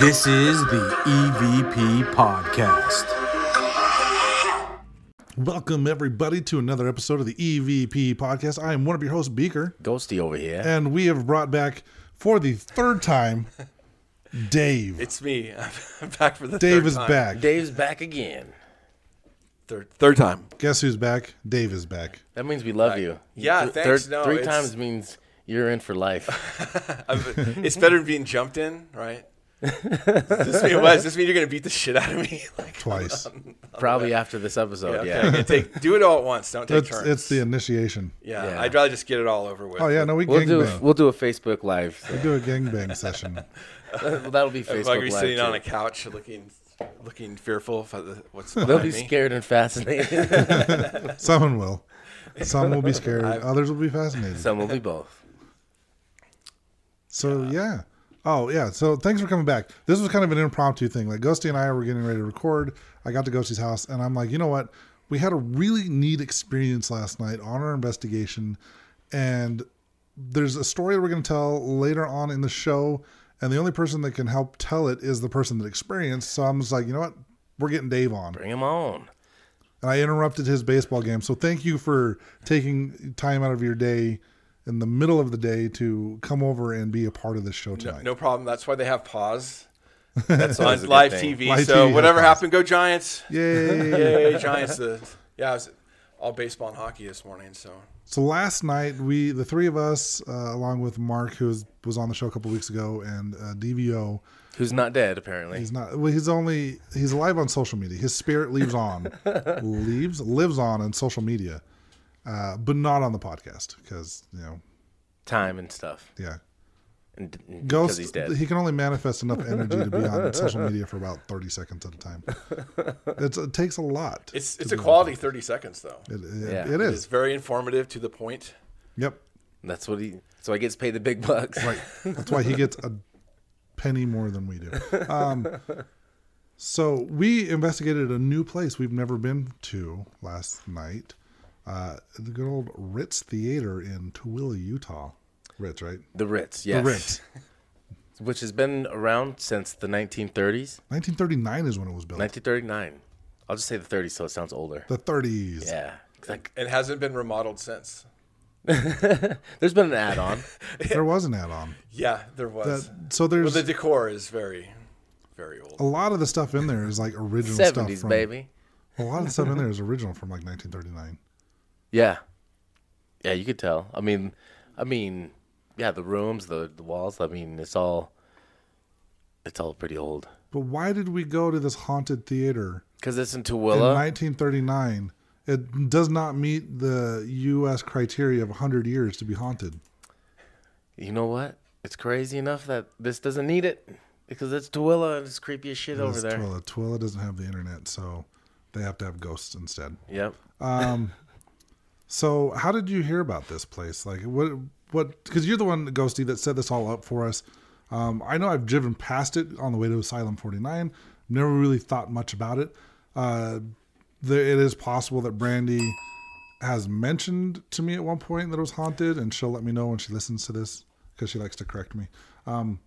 This is the EVP Podcast. Welcome, everybody, to another episode of the EVP podcast. I am one of your hosts, Beaker, Ghosty over here. and we have brought back for the third time Dave. It's me. I'm back for the Dave third is time. back. Dave's back again. Third, third time. Guess who's back? Dave is back. That means we love you. yeah, Th- thanks. third- No, three it's- times means you're in for life. It's better than being jumped in, right? Does this mean what? Does this mean you're gonna beat the shit out of me? like, Twice. Probably after this episode. okay, Yeah. okay, take, do it all at once. Don't take It's, turns. it's the initiation. yeah, Yeah. I'd rather just get it all over with. Oh, yeah, no, we We'll do gangbang. we'll do a Facebook live. We'll do a gangbang session. well, That'll be If Facebook like you're live. sitting on a couch looking, looking fearful of the- what's They'll be me. scared and fascinated. Someone will. Some will be scared. Others will be fascinated. Some will be both. So yeah. Oh yeah. So thanks for coming back. This was kind of an impromptu thing. Like Ghosty and I were getting ready to record. I got to Ghosty's house and I'm like, you know what? We had a really neat experience last night on our investigation, and there's a story that we're going to tell later on in the show. And the only person that can help tell it is the person that experienced. So I'm just like, you know what? We're getting Dave on. Bring them on. And I interrupted his baseball game. So thank you for taking time out of your day in the middle of the day to come over and be a part of this show tonight. no problem. That's why they have pause That's on always a good live. TV. Live so TV whatever has pause. happened, go Giants! Yay. Yay, Giants! The, yeah, I was all baseball and hockey this morning. So So last night, we the three of us, uh, along with Mark, who was, was on the show a couple weeks ago, and uh, DVO. Who's not dead apparently. He's not. Well, he's only he's alive on social media. His spirit leaves on, leaves lives on in social media, uh, but not on the podcast because you know, Time and stuff. yeah. And, and because Ghost, he's dead. he can only manifest enough energy to be on social media for about thirty seconds at a time. It's, it takes a lot. it's it's a quality 30 seconds though. It, it, Yeah. it It's is. very informative to the point. Yep. That's what he. So he gets paid the big bucks. Right. That's why he gets a penny more than we do. Um, so we investigated a new place we've never been to last night. Uh, the good old Ritz Theater in Tooele, Utah. Ritz, right? The Ritz. Yes. The Ritz. Which has been around since the 1930s. 1939 is when it was built. 1939. I'll just say the 30s so it sounds older. the 30s. Yeah. Like, It hasn't been remodeled since. there's been an add-on. There was an add-on. Yeah, there was. That, so well, there's the decor is very, very old. a lot of the stuff in there is like original stuff 70s, from baby. a lot of the stuff in there is original from like 1939. Yeah. Yeah, you could tell. I mean, I mean, yeah, the rooms, the the walls. I mean, it's all it's all pretty old. But why did we go to this haunted theater Cuz it's in in 1939 it does not meet the U.S. criteria of 100 years to be haunted. you know what? It's crazy enough that this doesn't need it because it's Tooele and it's creepy as shit over It's there. Twilla. Twilla doesn't have the internet, so they have to have ghosts instead. Yep. Um, So, how did you hear about this place? Like, what, what? Because you're the one, Ghosty, that set this all up for us. Um, I know I've driven past it on the way to Asylum 49. Never really thought much about it. Uh, there, it is possible that Brandy has mentioned to me at one point that it was haunted, and she'll let me know when she listens to this because she likes to correct me. Um,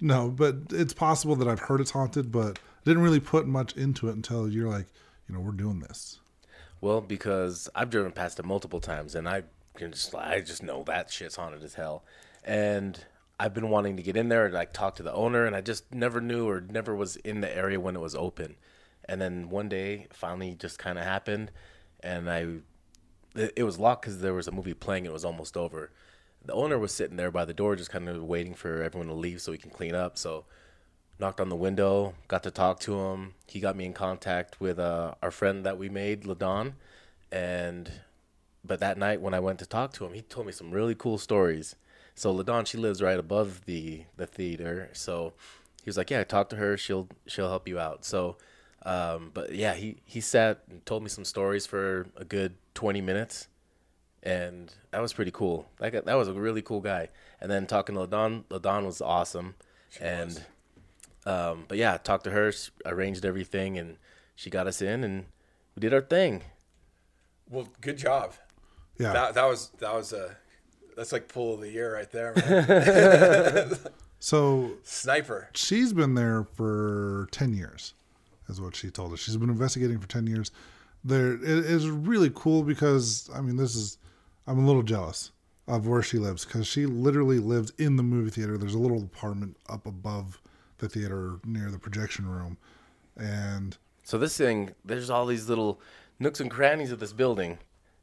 no, but it's possible that I've heard it's haunted, but didn't really put much into it until you're like, you know, we're doing this. Well, because I've driven past it multiple times, and I can just I just know that shit's haunted as hell, and I've been wanting to get in there and like talk to the owner, and I just never knew or never was in the area when it was open, and then one day finally just kind of happened, and I it, it was locked because there was a movie playing it was almost over. The owner was sitting there by the door, just kind of waiting for everyone to leave so he can clean up. So knocked on the window, got to talk to him. He got me in contact with uh, our friend that we made, Ladon, and but that night when I went to talk to him, he told me some really cool stories. So Ladon, she lives right above the the theater, so he was like, "Yeah, talk to her. She'll she'll help you out." So, um, but yeah, he he sat and told me some stories for a good twenty minutes, and that was pretty cool. That that was a really cool guy. And then talking to Ladon, Ladon was awesome, and um, but yeah, talked to her, arranged everything, and she got us in, and we did our thing. Well, good job. Yeah. That that was that was a that's like pull of the year right there. Man. So Sniper. she's been there for 10 years is what she told us she's been investigating for 10 years there it is really cool because i mean this is i'm a little jealous of where she lives because she literally lives in the movie theater there's a little apartment up above the theater near the projection room and So this thing, there's all these little nooks and crannies of this building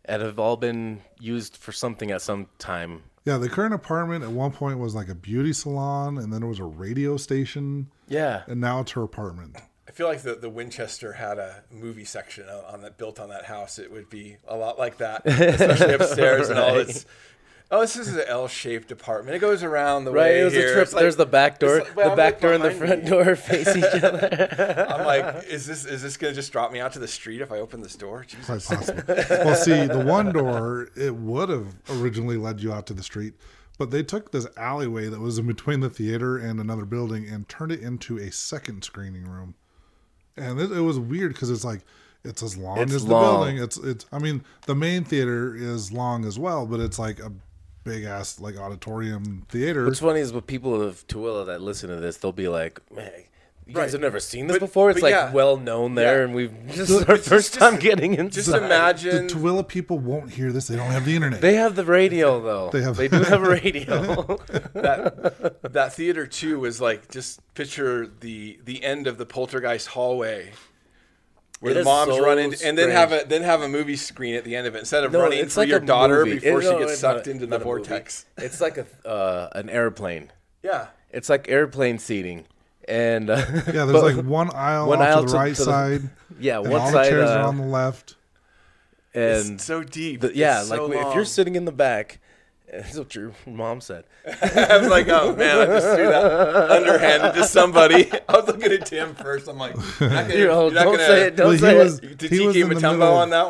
that have all been used for something at some time. yeah the current apartment at one point was like a beauty salon and then it was a radio station Yeah. and now it's her apartment I feel like the, the Winchester had a movie section on on that built on that house. It would be a lot like that, especially upstairs and all It's oh, this is an L-shaped apartment. It goes around the Right, way it was here. a trip. Like- There's the back door. like- well, the I'm back like door and the front me. door face each other. I'm like, is this is this gonna just drop me out to the street if I open this door? Jesus. quite possible. well, see, the one door it would have originally led you out to the street, but they took this alleyway that was in between the theater and another building and turned it into a second screening room. And it, it was weird because it's like it's as long It's as the long. building. It's it's. I mean, the main theater is long as well, but it's like a big ass like auditorium theater. What's funny is with people of Tooele that listen to this, they'll be like, "Man, you guys Right. have never seen this But- before." It's like yeah. well known there, Yeah. and we've this is our first just- time getting inside. Just imagine. the Tooele people won't hear this. They don't have the internet. They have the radio though. They have- They do have a radio. that that theater too was like just picture the the end of the poltergeist hallway where It the moms so run in and then have a then have a movie screen at the end of it instead of No, running it's for like your daughter movie. before It- she no, gets it's not sucked a- into the not a vortex. It's like a uh, an airplane. Yeah. It's like airplane seating, and uh, yeah, there's but- like one aisle one off aisle to the to- right to the- side. yeah, and one all side the chairs uh, are on the left. and it's so deep. the- yeah, It's like so if you're sitting in the back, that's what your mom said. I was like, oh man, I just threw that underhanded to somebody. I was looking at Tim first. I'm like, you're not gonna, You know, you're not don't gonna- say it. Don't Well, he say was- it. Did He he was in a the Mutombo middle. on that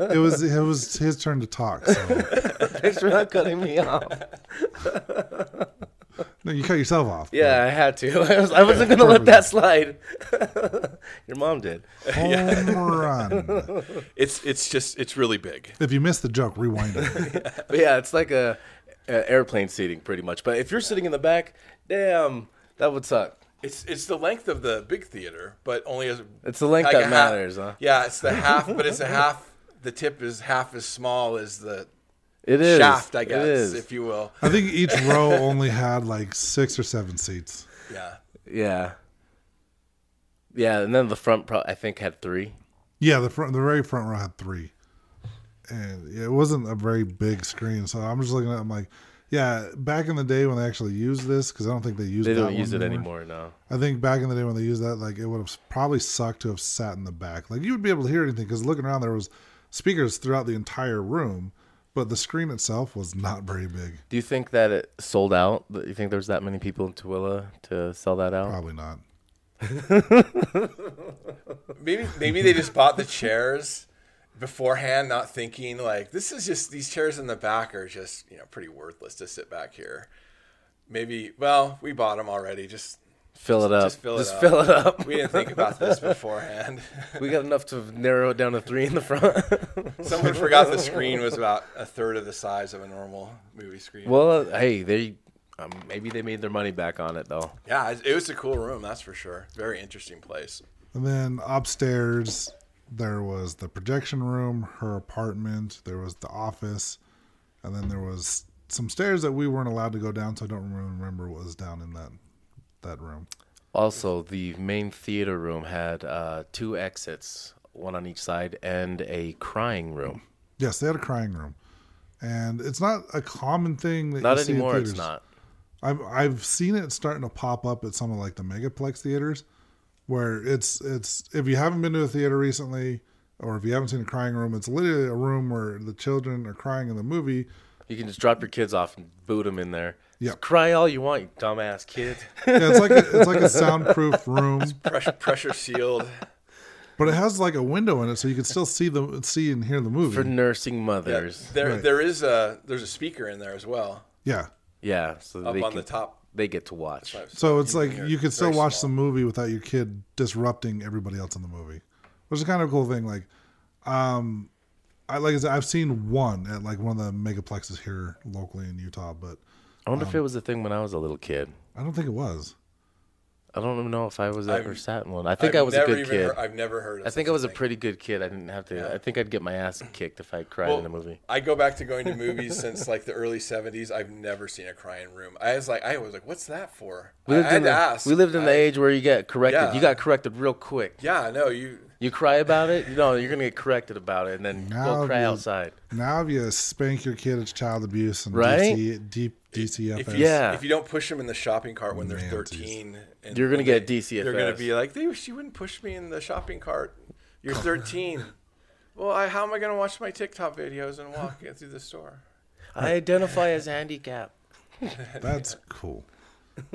one? It was it was his turn to talk. So. Thanks for not cutting me off. No, you cut yourself off. Yeah, I had to. I, was, I wasn't gonna let that slide. Your mom did. Home run. It's it's just it's really big. If you missed the joke, rewind it. But yeah, it's like a, a airplane seating pretty much. But if you're sitting in the back, damn, that would suck. It's it's the length of the big theater, but only as It's the length like a that half- matters, huh? Yeah, it's the half, but it's a half. The tip is half as small as the It is. shaft, I guess, is. if you will. I think each row only had like six or seven seats. Yeah. Yeah. Yeah, and then the front, pro- I think, had three. Yeah, the front, the very front row had three, and it wasn't a very big screen. So I'm just looking at. it, I'm like, yeah, back in the day when they actually used this, because I don't think they use. They don't one use it anymore now. I think back in the day when they used that, like it would have probably sucked to have sat in the back. Like you would be able to hear anything because looking around there was speakers throughout the entire room, but the screen itself was not very big. Do you think that it sold out? Do you think there was that many people in Tooele to sell that out? Probably not. Maybe maybe they just bought the chairs beforehand, not thinking like this is just these chairs in the back are just you know pretty worthless to sit back here. Maybe well we bought them already. Just Fill it up. just fill it Just up. it up. we didn't think about this beforehand. we got enough to narrow it down to three in the front. Someone forgot the screen was about a third of the size of a normal movie screen. well, hey, they um, maybe they made their money back on it though. yeah, it, it was a cool room, that's for sure. Very interesting place. And then upstairs, there was the projection room, her apartment, there was the office, and then there was some stairs that we weren't allowed to go down. So I don't really remember what was down in that that room. Also, the main theater room had uh, two exits, one on each side, and a crying room. Yes, they had a crying room, and it's not a common thing that Not you see in anymore. It's theaters. not. I've I've seen it starting to pop up at some of like the megaplex theaters, where it's it's if you haven't been to a theater recently, or if you haven't seen a crying room, it's literally a room where the children are crying in the movie. You can just drop your kids off and boot them in there. Yep. Just cry all you want, you dumbass kid. Yeah, it's like a, it's like a soundproof room, Pressure, pressure sealed. but it has like a window in it, so you can still see the see and hear the movie. For nursing Yeah, mothers. there Right. there is a there's a speaker in there as well. yeah, Yeah, so Up they on can, the top. they get to watch. so it's like hear you it. can still watch small. the movie without your kid disrupting everybody else in the movie, which is kind of a cool thing. Like, um, I like I said, I've seen one at like one of the megaplexes here locally in Utah, but I wonder if um, it was a thing when I was a little kid. I don't think it was. I don't even know if I was ever I've- sat in one. I think I've i was a good kid. heard- I've never heard. Of I think such I was a thing. pretty good kid. I didn't have to. Yeah. I think I'd get my ass kicked if I cried Well, in a movie. I go back to going to movies since like the early '70s. I've never seen a crying room. I was like, I was like, what's that for? We lived, I had in to the, ask. we lived in the age where you get corrected. Yeah. You got corrected real quick. Yeah, no, you. You cry about it, you know, you're gonna get corrected about it, and then Now go cry you- outside. Now, if you spank your kid, it's child abuse and Right? DC, deep DCFS. If you, Yeah. if you don't push them in the shopping cart when they're Man, 13, and You're gonna get they- DCFS. They're gonna be like, they, she wouldn't push me in the shopping cart. You're 13. well, I, how am I gonna watch my TikTok videos and walk through the store? I identify as handicapped. That's cool.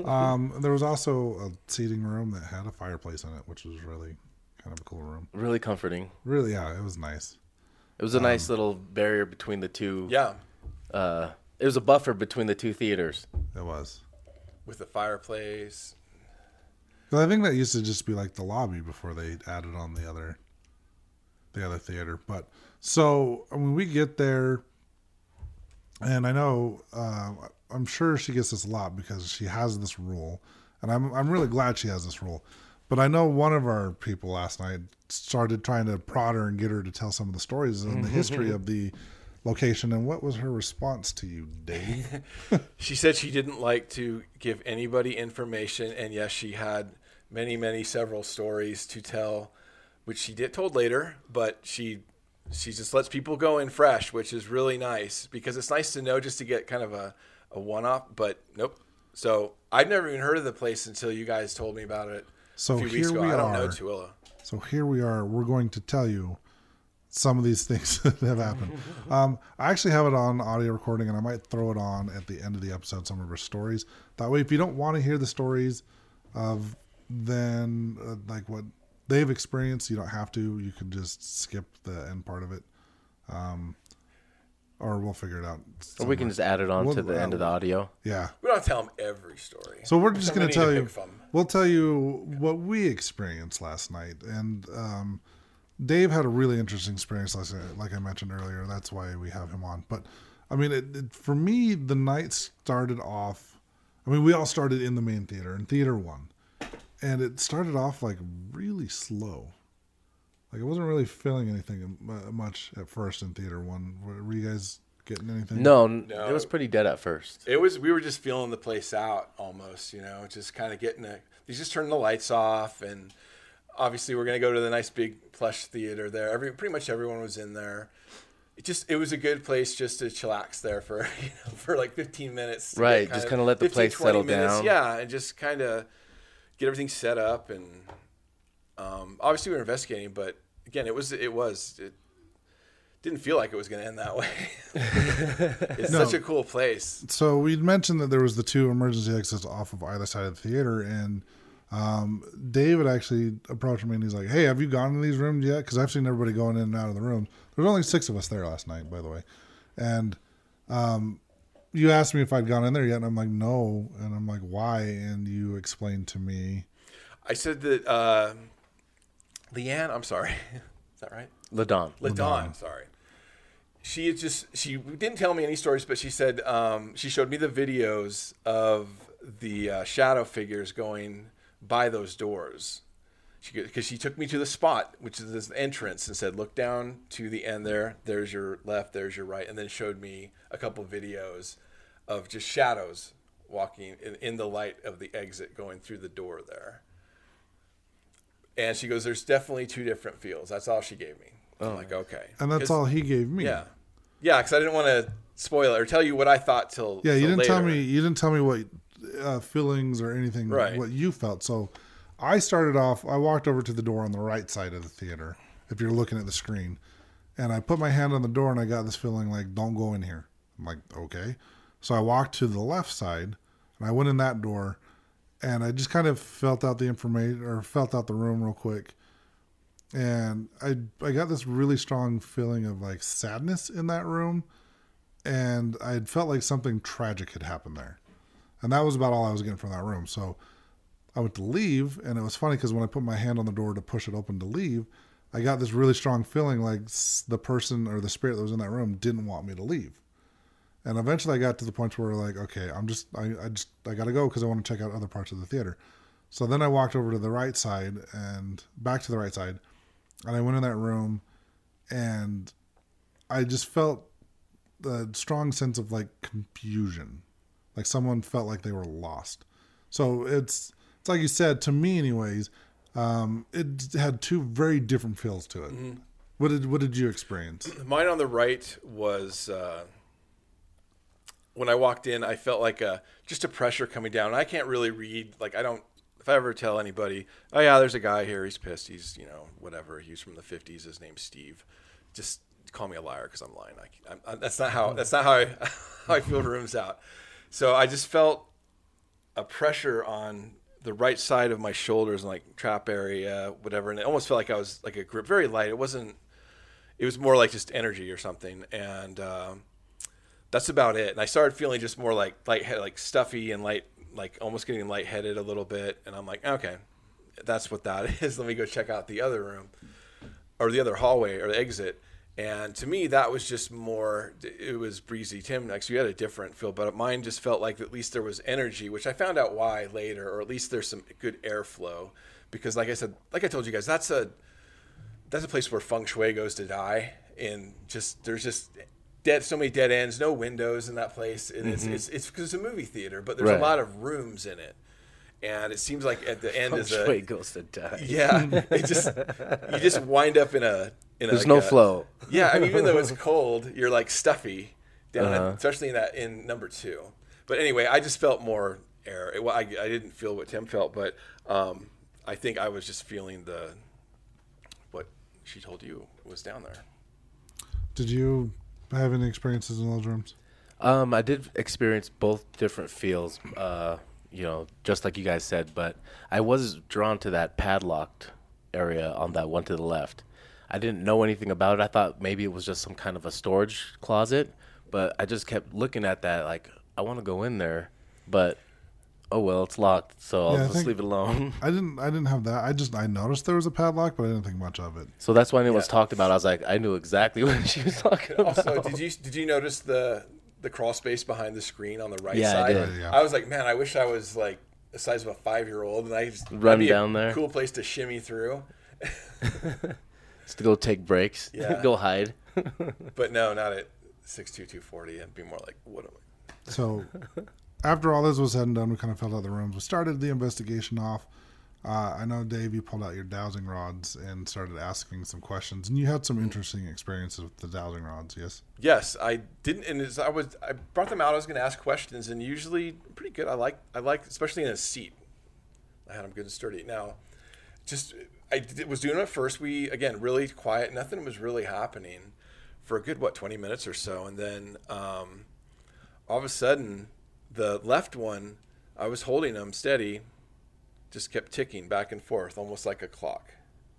Um, there was also a seating room that had a fireplace in it, which was really kind of a cool room. Really comforting. Really, yeah, it was nice. It was a nice little barrier between the two. Yeah, Uh, it was a buffer between the two theaters. It was. with the fireplace. I think that used to just be like the lobby before they added on the other, the other theater. But so when we get there, and I know uh, I'm sure she gets this a lot because she has this rule, and I'm I'm really glad she has this rule. But I know one of our people last night started trying to prod her and get her to tell some of the stories and the history of the location. And what was her response to you, Dave? She said she didn't like to give anybody information, and yes, she had many, many, several stories to tell, which she did told later. But she she just lets people go in fresh, which is really nice because it's nice to know just to get kind of a, a one off. But nope. So I've never even heard of the place until you guys told me about it So a few weeks here ago. we I don't know are. Tooele. So here we are. We're going to tell you some of these things that have happened. Um, I actually have it on audio recording, and I might throw it on at the end of the episode. Some of our stories. That way, if you don't want to hear the stories of then uh, like what they've experienced, you don't have to. You can just skip the end part of it, um, or we'll figure it out. Or we can just add it on Well, to the end of the uh, audio. Yeah. We don't tell them every story. So we're just going to tell you. We'll tell you what we experienced last night, and um, Dave had a really interesting experience last night. Like I mentioned earlier, that's why we have him on. But I mean, it, it, for me, the night started off. I mean, we all started in the main theater in Theater One, and it started off like really slow. Like I wasn't really feeling anything uh, much at first in Theater One. Were, were you guys getting anything? No, No. it was pretty dead at first. It was we were just feeling the place out almost, you know, just kind of getting a. They just turned the lights off, and obviously we're gonna go to the nice big plush theater there. Every pretty much everyone was in there. It just it was a good place just to chillax there for you know, for like 15 minutes. to Right, get just kind kinda let the 15, place settle minutes, down. Yeah, and just kind of get everything set up and um, obviously we were investigating, but again, it was it was it didn't feel like it was going to end that way. it's No. such a cool place. so we'd mentioned that there was the two emergency exits off of either side of the theater and um, david actually approached me and he's like hey have you gone in these rooms yet because i've seen everybody going in and out of the rooms there's only six of us there last night by the way and um, you asked me if i'd gone in there yet and i'm like no and i'm like why and you explained to me I said that uh, Leanne, I'm sorry, is that right? Ladon. Ladon, sorry. She had just she didn't tell me any stories, but she said um, she showed me the videos of the uh, shadow figures going by those doors. She because she took me to the spot, which is this entrance, and said, "Look down to the end there. There's your left. There's your right," and then showed me a couple videos of just shadows walking in, in the light of the exit going through the door there. And she goes, "There's definitely two different feels." That's all she gave me. I'm like, okay. and that's all he gave me Yeah, yeah, because I didn't want to spoil it or tell you what I thought till. Yeah, you didn't tell me. You didn't tell me what uh, feelings or anything. Right. What you felt. So, I started off. I walked over to the door on the right side of the theater. If you're looking at the screen, and I put my hand on the door, and I got this feeling like, "Don't go in here." I'm like, "Okay." So I walked to the left side, and I went in that door, and I just kind of felt out the information or felt out the room real quick. And I I got this really strong feeling of like sadness in that room and I felt like something tragic had happened there. And that was about all I was getting from that room. So I went to leave, and it was funny because when I put my hand on the door to push it open to leave, I got this really strong feeling like the person or the spirit that was in that room didn't want me to leave. And eventually, I got to the point where like, okay, I'm just, I, I just, I gotta go because I want to check out other parts of the theater. So then I walked over to the right side and back to the right side, and I went in that room, and I just felt the strong sense of like confusion, like someone felt like they were lost. So it's it's like you said to me, anyways. Um, it had two very different feels to it. What did what did you experience? Mine on the right was uh, when I walked in. I felt like a just a pressure coming down. I can't really read. Like I don't. If I ever tell anybody, oh yeah, there's a guy here. He's pissed. He's you know whatever. He's from the '50s. His name's Steve. Just call me a liar because I'm lying. I, I'm, I'm, that's not how. That's not how I how I feel rooms out. So I just felt a pressure on the right side of my shoulders and like trap area, whatever, and it almost felt like I was like a grip, very light. It wasn't. It was more like just energy or something, and um, that's about it. And I started feeling just more like light, like stuffy and light, like almost getting lightheaded a little bit. And I'm like, okay, that's what that is. Let me go check out the other room, or the other hallway or the exit. And to me, that was just more. It was breezy. Tim, next, you had a different feel, but mine just felt like at least there was energy, which I found out why later, or at least there's some good airflow. Because, like I said, like I told you guys, that's a that's a place where feng shui goes to die, and just there's just dead so many dead ends, no windows in that place, and it's mm-hmm. it's it's because it's a movie theater, but there's Right. a lot of rooms in it, and it seems like at the end is a Wait, goes to die. yeah, it just you just wind up in a in a, There's like no a- flow. Yeah, I mean, even though it's cold, you're like stuffy down, Uh-huh. especially in that in number two. But anyway, I just felt more air. It, wa- I, I didn't feel what Tim felt, but um, I think I was just feeling the what she told you was down there. Did you have any experiences in those rooms? Um, I did experience both different feels, uh, you know, just like you guys said, but I was drawn to that padlocked area on that one to the left. I didn't know anything about it. I thought maybe it was just some kind of a storage closet, but I just kept looking at that like I want to go in there, but oh well, it's locked, so I'll Yeah, I just think- leave it alone. I didn't. I didn't have that. I just I noticed there was a padlock, but I didn't think much of it. so that's when it was talked about. I was like, I knew exactly what she was talking about. Also, did you did you notice the the crawl space behind the screen on the right Yeah, I side? did. Yeah. I was like, man, I wish I was like the size of a five year old, and I just Run that'd be a down there. Cool place to shimmy through. Just to go take breaks, Yeah. go hide. But no, not at six two two forty. It'd be more like what am I? So after all this was said and done, we kind of filled out the rooms. We started the investigation off. Uh, I know Dave, you pulled out your dowsing rods and started asking some questions, and you had some interesting experiences with the dowsing rods. Yes. Yes, I didn't, and as I was, I brought them out. I was going to ask questions, and usually pretty good. I like, I like, especially in a seat. I had them good and sturdy. Now, just I did, was doing it first. We again really quiet. Nothing was really happening for a good what twenty minutes or so, and then um, all of a sudden, the left one, I was holding them steady, just kept ticking back and forth, almost like a clock,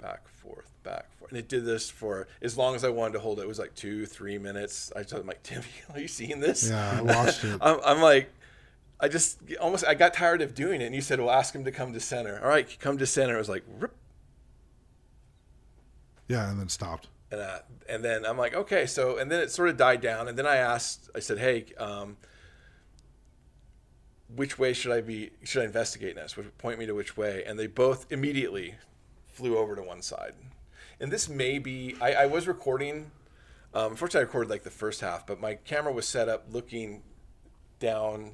back forth, back forth, and it did this for as long as I wanted to hold it. It was like two, three minutes. I told him like, Timmy, are you seeing this? Yeah, I watched it. I'm, I'm like, I just almost I got tired of doing it, and you said, "Well, ask him to come to center." All right, come to center. It was like, rip, Yeah, and then stopped. and, uh, and then I'm like, okay, so and then it sort of died down, and then I asked, I said, hey, um, which way should I be? Should I investigate next? Which point me to which way? And they both immediately flew over to one side. And this may be I, I was recording. Um, unfortunately, I recorded like the first half, but my camera was set up looking down,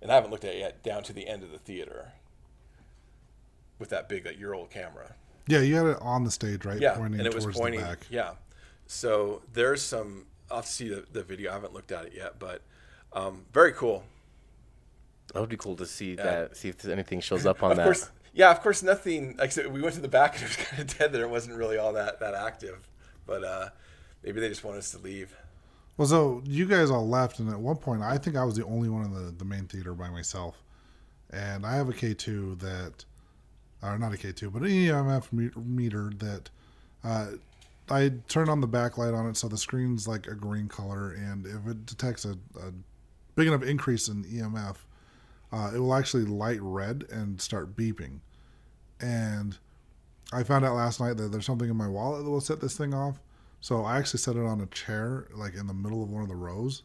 and I haven't looked at it yet, down to the end of the theater with that big like year old camera. Yeah, you had it on the stage, right? Yeah, pointing and it was pointing. back. Yeah, so there's some. I'll have to see the, the video. I haven't looked at it yet, but um, very cool. That would be cool to see that. See if anything shows up on Of that. course, yeah. Of course, nothing. Like I said, we went to the back and it was kind of dead there. It wasn't really all that that active, but uh, maybe they just want us to leave. Well, so you guys all left, and at one point, I think I was the only one in the, the main theater by myself. And I have a K2 that, or not a K2, but an EMF me- meter that uh, I turn on the backlight on it so the screen's like a green color. And if it detects a, a big enough increase in EMF, uh, it will actually light red and start beeping. And I found out last night that there's something in my wallet that will set this thing off. So I actually set it on a chair, like in the middle of one of the rows,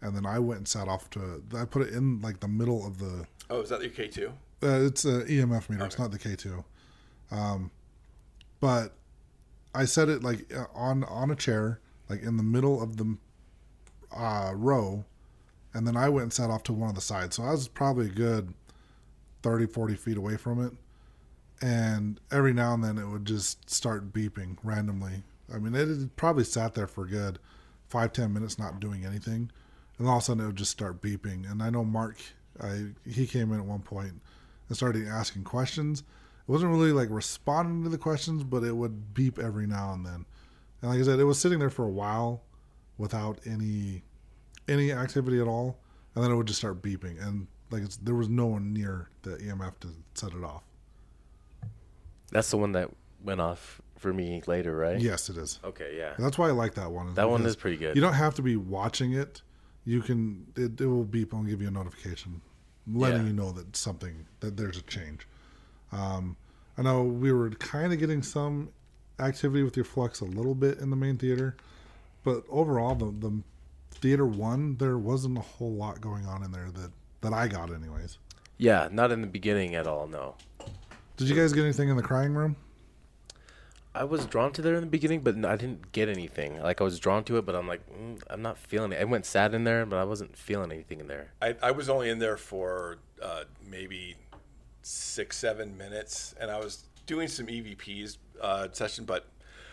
and then I went and sat off to. I put it in like the middle of the. Oh, is that your K two? Uh, it's an EMF meter. It's not the K two, um, but I set it like uh, on on a chair, like in the middle of the uh, row, and then I went and sat off to one of the sides. So I was probably a good 30, 40 feet away from it, and every now and then it would just start beeping randomly. I mean, it probably sat there for good five ten minutes, not doing anything, and all of a sudden it would just start beeping. And I know Mark, I he came in at one point and started asking questions. It wasn't really like responding to the questions, but it would beep every now and then. And like I said, it was sitting there for a while without any any activity at all, and then it would just start beeping. And like it's, there was no one near the EMF to set it off. That's the one that went off for me later, right? Yes, it is. Okay, yeah. That's why I like that one. That one is pretty good. You don't have to be watching it. You can it, it will beep and give you a notification, letting Yeah. you know that something that there's a change. Um, I know we were kind of getting some activity with your flux a little bit in the main theater, but overall the the theater one there wasn't a whole lot going on in there that that I got anyways. Yeah, not in the beginning at all. No, Did you guys get anything in the crying room? I was drawn to there in the beginning, but I didn't get anything. Like I was drawn to it, but I'm like, mm, I'm not feeling it. I went sad in there, but I wasn't feeling anything in there. I, I was only in there for uh, maybe six, seven minutes, and I was doing some EVPs uh, session, but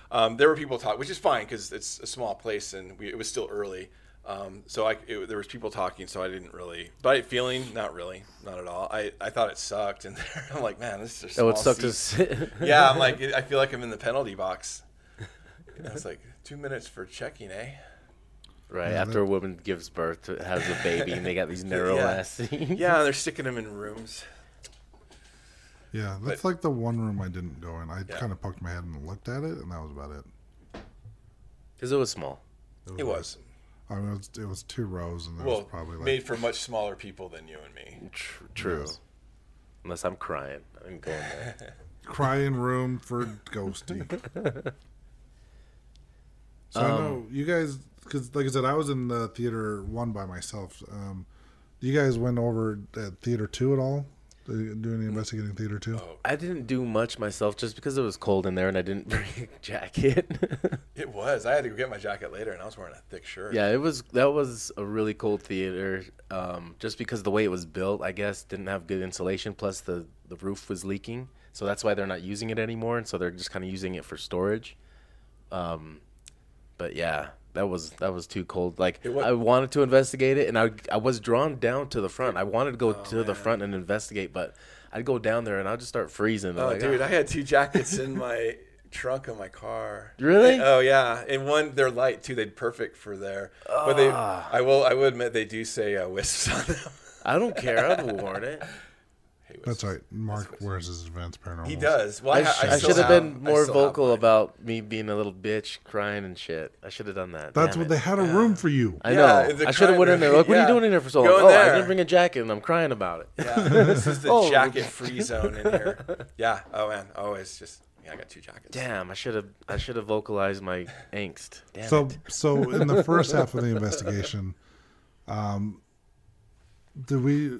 um, there were people talking, which is fine because it's a small place and we, it was still early. Um, so I, it, there was people talking, so I didn't really, but feeling, not really, not at all. I, I thought it sucked, and I'm like, man, this is. Oh, it small sucked to sit. yeah, I'm like, I feel like I'm in the penalty box. And I was like, two minutes for checking, eh? right after a woman gives birth, to, has a baby, and they got these narrow Yeah. ass seats. Yeah, they're sticking them in rooms. Yeah, that's like the one room I didn't go in. I Yeah. kind of poked my head and looked at it, and that was about it. because it was small. It was. I mean, it was, it was two rows, and there Well, was probably like made for much smaller people than you and me. Tr- true. Yes. Unless I'm crying, I'm going there. crying room for Ghosty. so I Um, know you guys, because like I said, I was in the theater one by myself. Um, you guys went over at theater two at all? Did you do any investigating theater two? Oh, I didn't do much myself just because it was cold in there, and I didn't bring a jacket. it was. I had to go get my jacket later, and I was wearing a thick shirt. Yeah, it was. That was a really cold theater. Um, just because the way it was built, I guess, didn't have good insulation. Plus, the the roof was leaking, so that's why they're not using it anymore. And so they're just kind of using it for storage. Um, but yeah, that was that was too cold. Like It wa- I wanted to investigate it, and I I was drawn down to the front. I wanted to go Oh, to the front and investigate, but I'd go down there and I'd just start freezing. Oh, like, dude, "Ah." I had two jackets in my trunk of my car. Really? Oh yeah, and one they're light too. They're perfect for there. But they, Ah. I will, I will admit they do say uh, wisps on them. I don't care. I'd have worn it. Hey, That's right. Mark wears his advanced paranormal. He does. Well, I, I, I I should have been more still have vocal about me being a little bitch, crying and shit. I should have done that. That's Damn what it. they had a room for you. I know. the I should have went in there. room. Like, what are you doing in there for so long? in Oh, I didn't bring a jacket, and I'm crying about it. Yeah, this is the Oh. jacket free zone in here. Yeah. Oh man. Always just. Yeah, I got two jackets. Damn, I should have. I should have vocalized my angst. Damn So, it. so in the first half of the investigation, um, did we?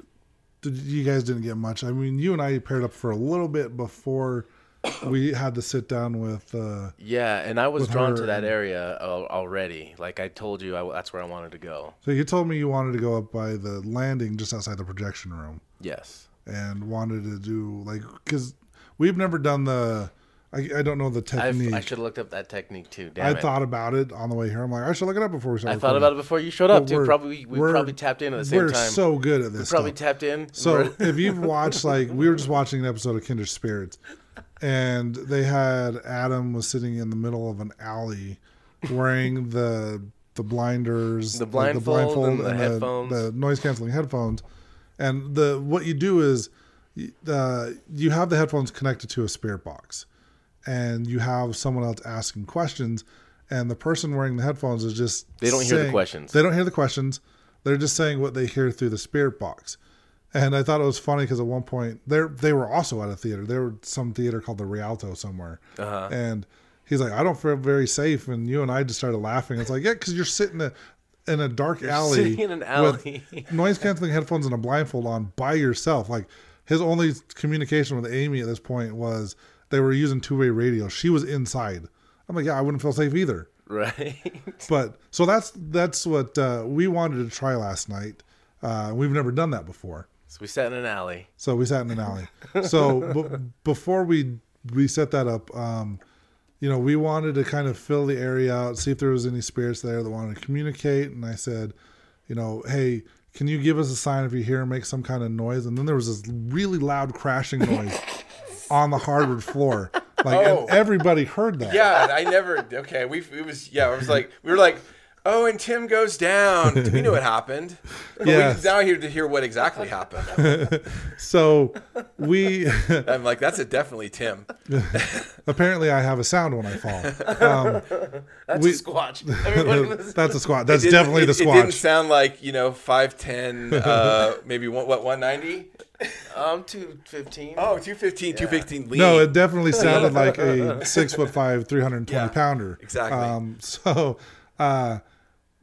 You guys didn't get much? I mean, you and I paired up for a little bit before we had to sit down with. Uh, Yeah, and I was drawn to that and- area already. Like I told you, I, that's where I wanted to go. so you told me you wanted to go up by the landing just outside the projection room Yes. and wanted to do like because we've never done the. I, I don't know the I've, technique. I should have looked up that technique too. Damn I it. thought about it on the way here. I'm like, I should look it up before we start. I thought about it before you showed up But too. Probably we probably tapped in at the same time. We're so good at this. we probably stuff. tapped in. So if you've watched, like, we were just watching an episode of Kindred Spirits, and they had Adam was sitting in the middle of an alley, wearing the the blinders, The like, blindfold and the headphones. the noise canceling headphones, and the what you do is, uh, you have the headphones connected to a spirit box, and you have someone else asking questions. And the person wearing the headphones is just They don't hear the questions. They don't hear the questions. They're just saying what they hear through the spirit box. And I thought it was funny because at one point they they were also at a theater. They were some theater called the Rialto somewhere, Uh-huh. and he's like, "I don't feel very safe." And you and I just started laughing. It's like, yeah, because you're sitting. At, in a dark alley, sitting in an alley. with noise canceling headphones and a blindfold on by yourself. Like his only communication with Amy at this point was they were using two way radio. She was inside. I'm like, yeah, I wouldn't feel safe either. Right. But so that's that's what uh, we wanted to try last night. Uh, we've never done that before. so we sat in an alley. So we sat in an alley. So b- before we we set that up, um, you know, we wanted to kind of fill the area out, see if there was any spirits there that wanted to communicate. And I said, you know, hey, can you give us a sign if you hear and make some kind of noise? And then there was this really loud crashing noise on the hardwood floor, like Oh. and everybody heard that. Yeah, I never. Okay, we it was yeah. It was like we were like, oh, and Tim goes down. We knew what happened. But Yes. we now here to hear what exactly happened. So we I'm like, that's a definitely Tim. apparently I have a sound when I fall. Um, That's We- a squatch. Was that's a squat. That's It didn't- definitely the it- It didn't squatch. sound like you know five ten, uh, maybe one, what one ninety. Um two fifteen. Oh, 215, 215 lean. No, it definitely sounded like a six foot five, three hundred and twenty Yeah, pounder. exactly. Um, so uh,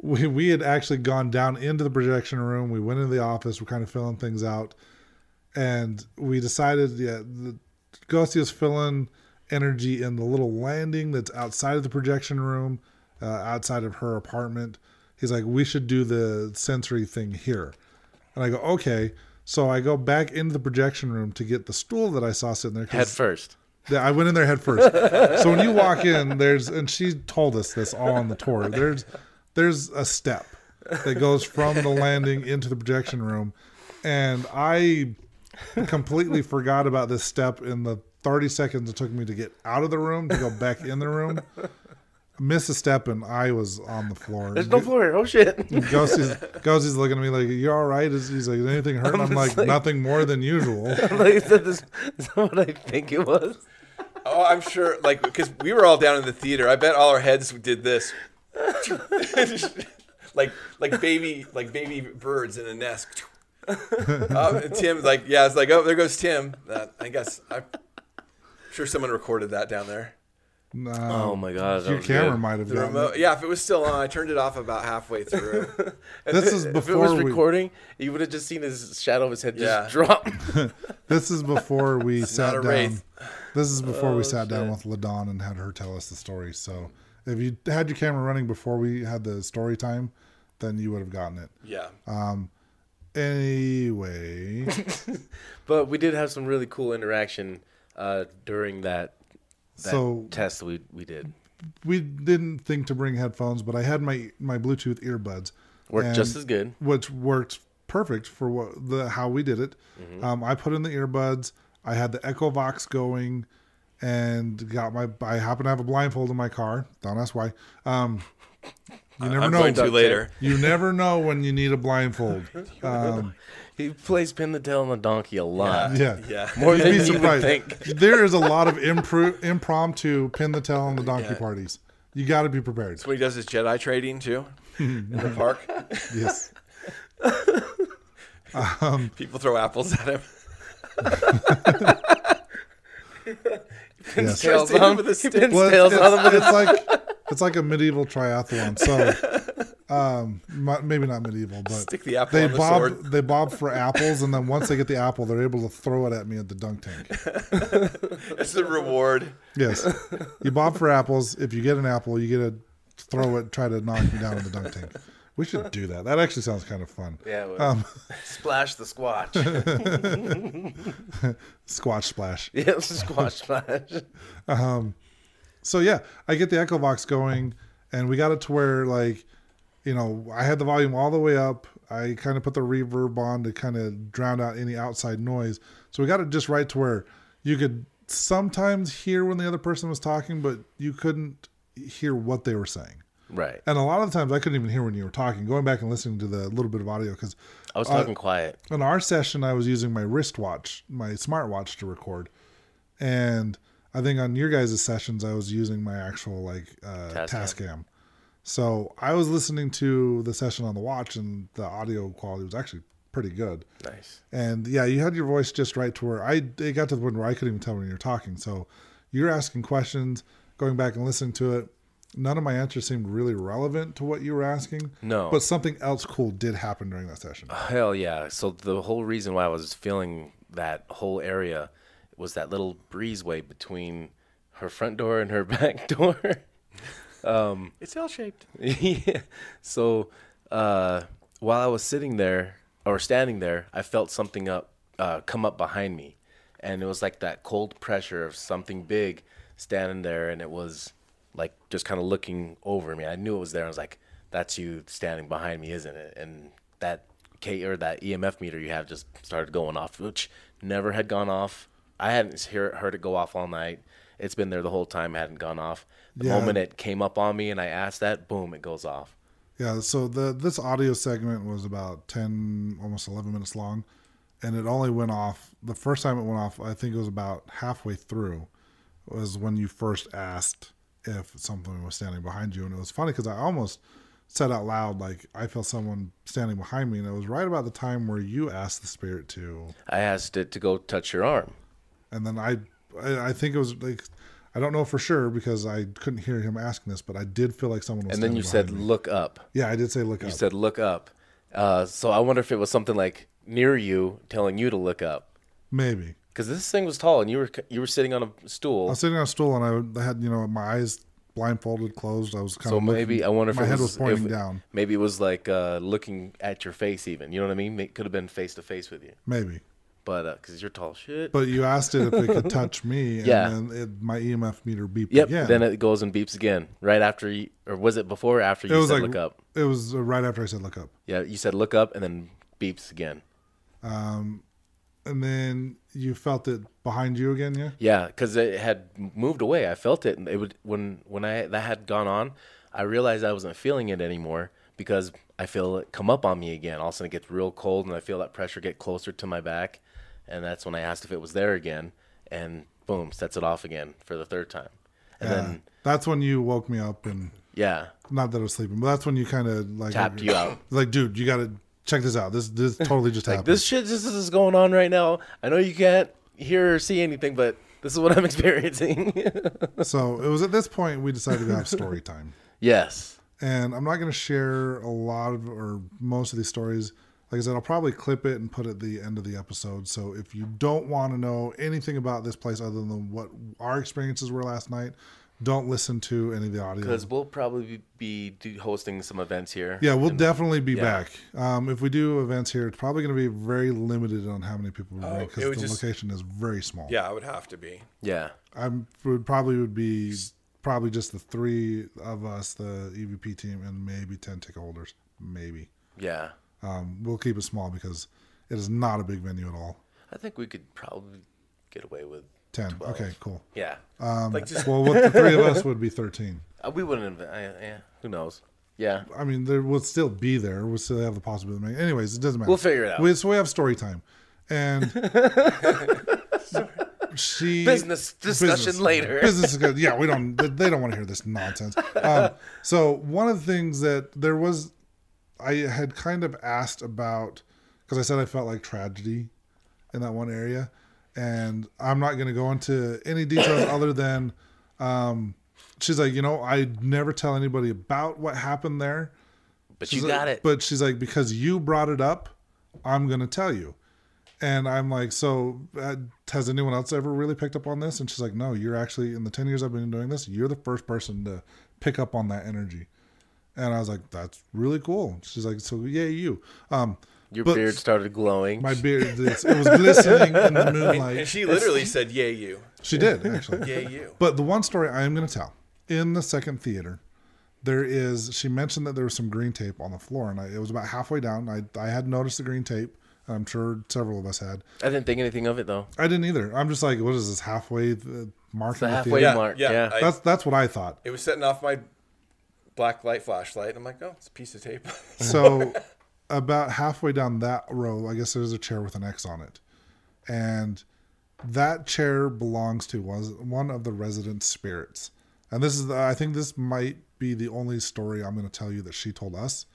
we we had actually gone down into the projection room. We went into the office. We're kind of filling things out, and we decided, yeah, the Ghosty is filling energy in the little landing that's outside of the projection room, uh, outside of her apartment. He's like, we should do the sensory thing here. And I go, okay. So I go back into the projection room to get the stool that I saw sitting there. Head first. yeah, I went in there head first. so when you walk in, there's and she told us this all on the tour. There's there's a step that goes from the landing into the projection room, and I completely forgot about this step in the 30 seconds it took me to get out of the room to go back in the room. Missed a step and I was on the floor. There's no floor here. Oh shit. Ghosty's, Ghosty's looking at me like, "You all right?" He's like, "Is anything hurt?" And I'm like, "Nothing more than usual." like I said, this is what I think it was. Oh, I'm sure. Like because we were all down in the theater. I bet all our heads did this. like like baby like baby birds in a nest. um, and Tim's like, yeah, it's like, oh, there goes Tim. That I guess I'm sure someone recorded that down there. Oh my god. Your camera good. might have The remote, it. yeah, if it was still on, I turned it off about halfway through. This is If it before was we. recording, you would have just seen his shadow of his head just drop. This is before we sat a down. wraith. This is before Oh, we sat down with Ladon and had her tell us the story. So if you had your camera running before we had the story time, then you would have gotten it. yeah, Um. Anyway, but we did have some really cool interaction uh, during that, that So- test we we did. we didn't think to bring headphones, but I had my my Bluetooth earbuds, Worked just as good. which worked perfect for what the how we did it. Mm-hmm. Um, I put in the earbuds. I had the Echo Vox going, and got my. I happen to have a blindfold in my car. Don't ask why. Um, you never I'm know. going to later. You never know when you need a blindfold. Um, He plays pin the tail on the donkey a lot. yeah. yeah. More You'd than be you would surprised. think. There is a lot of impro- impromptu pin the tail on the donkey parties. You got to be prepared. When he does his Jedi trading too in the park, Yes. Um, people throw apples at him. Yes. Tails First on with a he stick. pins Well, tails it's, on him with it's like it's like a medieval triathlon. So, um, maybe not medieval, but Stick the apple they on the bob sword. they bob for apples, and then once they get the apple, they're able to throw it at me at the dunk tank. it's the reward. Yes, you bob for apples. If you get an apple, you get to throw it, try to knock me down in the dunk tank. We should do that. That actually sounds kind of fun. Yeah, Um, splash the squatch. Squatch splash. yeah, squash splash. So yeah, I get the Echo Vox going, and we got it to where like, you know, I had the volume all the way up. I kind of put the reverb on to kind of drown out any outside noise. So we got it just right to where you could sometimes hear when the other person was talking, but you couldn't hear what they were saying. Right. And a lot of the times I couldn't even hear when you were talking. Going back and listening to the little bit of audio because I was talking uh, quiet. in our session I was using my wristwatch, my smartwatch to record, and I think on your guys' sessions I was using my actual like uh, Tascam. Tascam. So I was listening to the session on the watch, and the audio quality was actually pretty good. Nice. And yeah, you had your voice just right to where I it got to the point where I couldn't even tell when you're talking. So you're asking questions, going back and listening to it. none of my answers seemed really relevant to what you were asking. No. But something else cool did happen during that session. Hell yeah. So the whole reason why I was feeling that whole area was that little breezeway between her front door and her back door. It's L shaped. yeah. So uh, while I was sitting there or standing there, I felt something up uh, come up behind me, and it was like that cold pressure of something big standing there, and it was like just kind of looking over me. I knew it was there. I was like, "That's you standing behind me, isn't it?" And that K or that EMF meter you have just started going off, which never had gone off. I hadn't hear, heard it go off all night. It's been there the whole time, hadn't gone off. The Yeah. moment it came up on me and I asked that, boom, it goes off. Yeah, so the this audio segment was about 10 almost 11 minutes long and it only went off the first time it went off I think it was about halfway through was when you first asked if something was standing behind you and it was funny cuz I almost said out loud like I felt someone standing behind me and it was right about the time where you asked the spirit to I asked it to go touch your arm. And then I, I I think it was like I don't know for sure because I couldn't hear him asking this, but I did feel like someone was. And then you said, me. look up. "Yeah, I did say look You up." You said, look up. Uh, so I wonder if it was something like near you telling you to look up. Maybe Because this thing was tall and you were you were sitting on a stool. I was sitting on a stool and I, had you know my eyes blindfolded, closed. I was kind So of maybe I wonder if my it head was, was pointing if- down. Maybe it was like uh, looking at your face, even. You know what I mean? It could have been face to face with you, Maybe, but because you're tall shit. but you asked it if it could touch me, and Yeah. then it, my EMF meter beeped yep. again. Then it goes and beeps again right after you, or was it before or after it you was said like look up? it was uh, right after I said look up, Yeah, you said look up and then beeps again. Um, and then you felt it behind you again. Yeah, Yeah, because it had moved away. I felt it, and it would when when I that had gone on, I realized I wasn't feeling it anymore because I feel it come up on me again. All of a sudden, it gets real cold, and I feel that pressure get closer to my back, and that's when I asked if it was there again, and boom, sets it off again for the third time, and Yeah. then that's when you woke me up and yeah, not that I was sleeping, but that's when you kind of like Tapped you out. Like, dude, you got to check this out. This this totally just like happened. this shit just is going on right now. I know you can't hear or see anything, but this is what I'm experiencing. so it was at this point we decided to have story time. yes. and I'm not going to share a lot of or most of these stories. Like I said, I'll probably clip it and put it at the end of the episode. So if you don't want to know anything about this place other than what our experiences were last night, don't listen to any of the audio. Because we'll probably be hosting some events here. Yeah, we'll definitely be yeah. back. Um, if we do events here, it's probably going to be very limited on how many people we bring Oh, because it the just- location is very small. Yeah, I would have to be. Yeah. I'm would probably would be probably just the three of us, the EVP team, and maybe ten ticket holders, maybe. Yeah. Um, we'll keep it small because it is not a big venue at all. I think we could probably get away with 10. 12. Okay, cool. Yeah. like just Well, what the three of us would be 13. Uh, we wouldn't. Uh, yeah. Who knows? Yeah. I mean, there will still be there. We'll still have the possibility of making. Anyways, it doesn't matter. We'll figure it out. We, so we have story time. And she. Business discussion later. Business is good. Yeah, we don't. They don't want to hear this nonsense. Um, so one of the things that there was, I had kind of asked about because I said I felt like tragedy in that one area, and I'm not going to go into any details other than um, she's like, you know, I never tell anybody about what happened there. But She's you like- got it. But she's like, because you brought it up, I'm going to tell you. And I'm like, so uh, has anyone else ever really picked up on this? And she's like, no, you're actually, in the 10 years I've been doing this, you're the first person to pick up on that energy. And I was like, that's really cool. She's like, so yay, you. Um, Your but beard started glowing. My beard, it was glistening in the and moonlight. she literally said, "Yay, you! She did, actually. Yay, you!" But the one story I am going to tell in the second theater, there is. She mentioned that there was some green tape on the floor, and I, it was about halfway down. I I had noticed the green tape. I'm sure several of us had. I didn't think anything of it though. I didn't either. I'm just like, what is this halfway uh, mark? The in the halfway theater? mark. yeah, Yeah. I- That's that's what I thought. It was setting off my black light flashlight. I'm like, "Oh, it's a piece of tape." So about halfway down that row, I guess there's a chair with an X on it, and that chair belongs to was one of the resident spirits. And this is, the, I think, this might be the only story I'm going to tell you that she told us,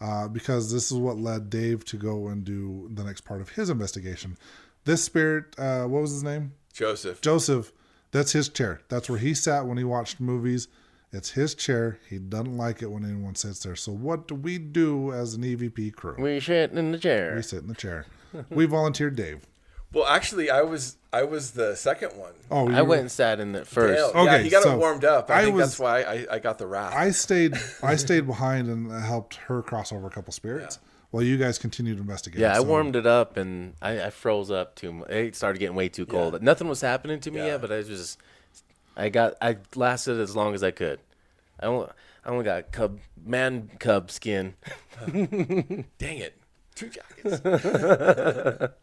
uh, because this is what led Dave to go and do the next part of his investigation. This spirit, uh, what was his name? Joseph. Joseph. That's his chair. That's where he sat when he watched movies. It's his chair. He doesn't like it when anyone sits there. So what do we do as an EVP crew? We shit in the chair. We sit in the chair. we volunteered Dave. Well, actually, I was I was the second one. Oh, I you- went and sat in the first. Dale, yeah, Okay, he got so it warmed up. I, I think was- that's why I, I got the wrath. I stayed. I stayed behind and helped her cross over a couple spirits while you guys continued to investigate. Yeah, I warmed it up and I, I froze up too much. It started getting way too cold. Nothing was happening to me Yeah. yet, but I was just, I got, I lasted as long as I could. I only, I only got cub, man cub skin. Dang it, two jackets.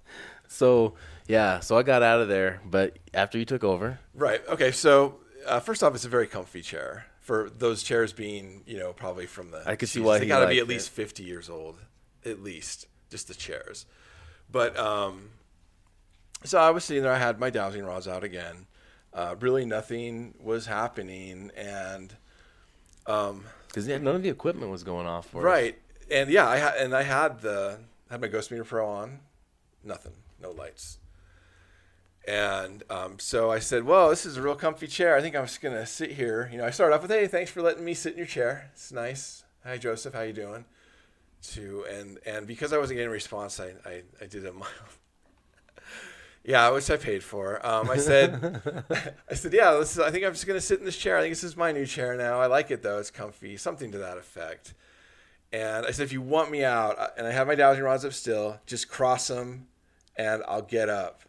So yeah, so I got out of there. But after you took over, right. Okay. So uh, first off, it's a very comfy chair. For those chairs being, you know, probably from the I could see geez, why they got to be at least it. fifty years old, at least just the chairs. But um, so I was sitting there. I had my dowsing rods out again. Uh, really, nothing was happening, and because none of the equipment was going off for us. Right. And yeah, I had and I had the had my Ghost Meter Pro on, nothing, no lights. And um, so I said, "Well, this is a real comfy chair. I think I'm just gonna sit here." You know, I started off with, "Hey, thanks for letting me sit in your chair. It's nice. Hi, Joseph. How you doing?" To and and because I wasn't getting a response, I I, I did a mild. Yeah, which I paid for. Um, I said, I said, yeah, this is, I think I'm just gonna sit in this chair. I think this is my new chair now. I like it though. It's comfy, something to that effect. And I said, if you want me out, uh, and I have my dowsing rods up still, just cross them, and I'll get up.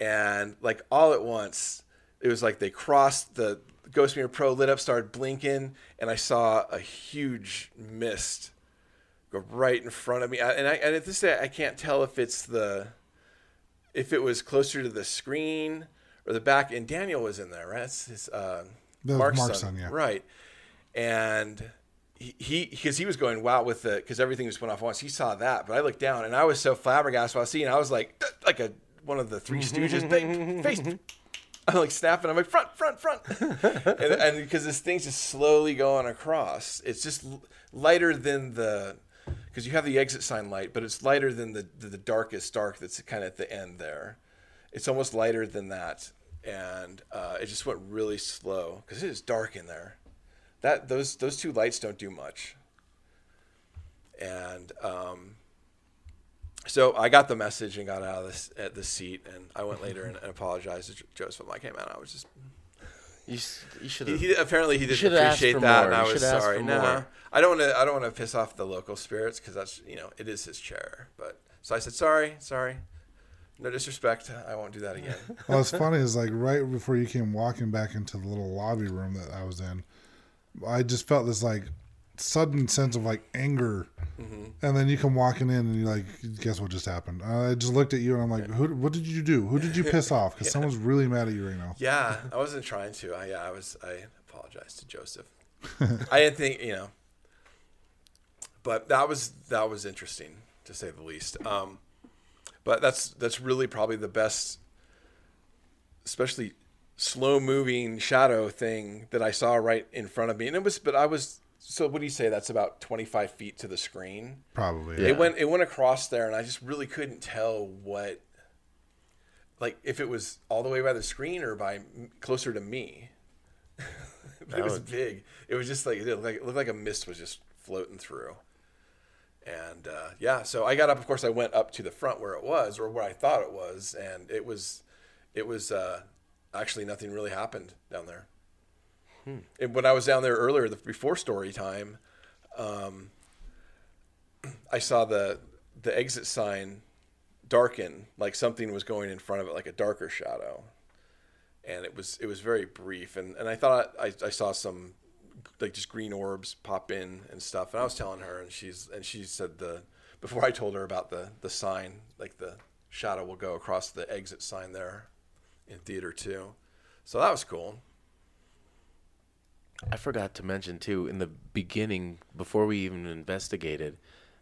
And like all at once, it was like they crossed the Ghost Meter Pro lit up, started blinking, and I saw a huge mist go right in front of me. And I and at this day, I can't tell if it's the if it was closer to the screen or the back. And Daniel was in there, right? That's his uh, Mark's, Mark's son, son, yeah. right? And he because he, was going wow with the because everything just went off once. He saw that, but I looked down and I was so flabbergasted. While seeing, I was like like a one of the Three Stooges, "Ba- face. I'm like snapping. I'm like front, front, front, and, and because this thing's just slowly going across. It's just l- lighter than the because you have the exit sign light, but it's lighter than the the, the darkest dark that's kind of at the end there. It's almost lighter than that, and uh, it just went really slow because it is dark in there. That those those two lights don't do much. And um, so I got the message and got out of this at the seat, and I went later and, and apologized to Jo- Joseph. I'm like, hey man, I was just You, you should he, have. he- apparently he didn't appreciate that, more. and I was sorry. for No, more. I don't want to. I don't want to piss off the local spirits because that's you know it is his chair. But so I said sorry, sorry. No disrespect. I won't do that again. Well, it's funny is like right before you came walking back into the little lobby room that I was in, I just felt this like sudden sense of like anger, and then you come walking in and you're like, guess what just happened? I just looked at you and I'm like, who? What did you do? Who did you piss off? Because someone's really mad at you right now. yeah, I wasn't trying to. I, yeah, I was. I apologize to Joseph. I didn't think you know. But that was that was interesting to say the least. Um, but that's that's really probably the best, especially slow moving shadow thing that I saw right in front of me. And it was, but I was. So what do you say? That's about twenty five feet to the screen. Probably. Yeah. It went it went across there, and I just really couldn't tell what, like, if it was all the way by the screen or by closer to me. but it was would- big. It was just like it looked like, it looked like a mist was just floating through. And uh, yeah, so I got up. Of course, I went up to the front where it was, or where I thought it was, and it was, it was uh, actually nothing really happened down there. And when I was down there earlier, the, before story time, um, I saw the the exit sign darken, like something was going in front of it, like a darker shadow, and it was it was very brief. And, and I thought I, I saw some like just green orbs pop in and stuff. And I was telling her, and she's and she said the before I told her about the the sign, like the shadow will go across the exit sign there in theater two. So that was cool. I forgot to mention too in the beginning before we even investigated,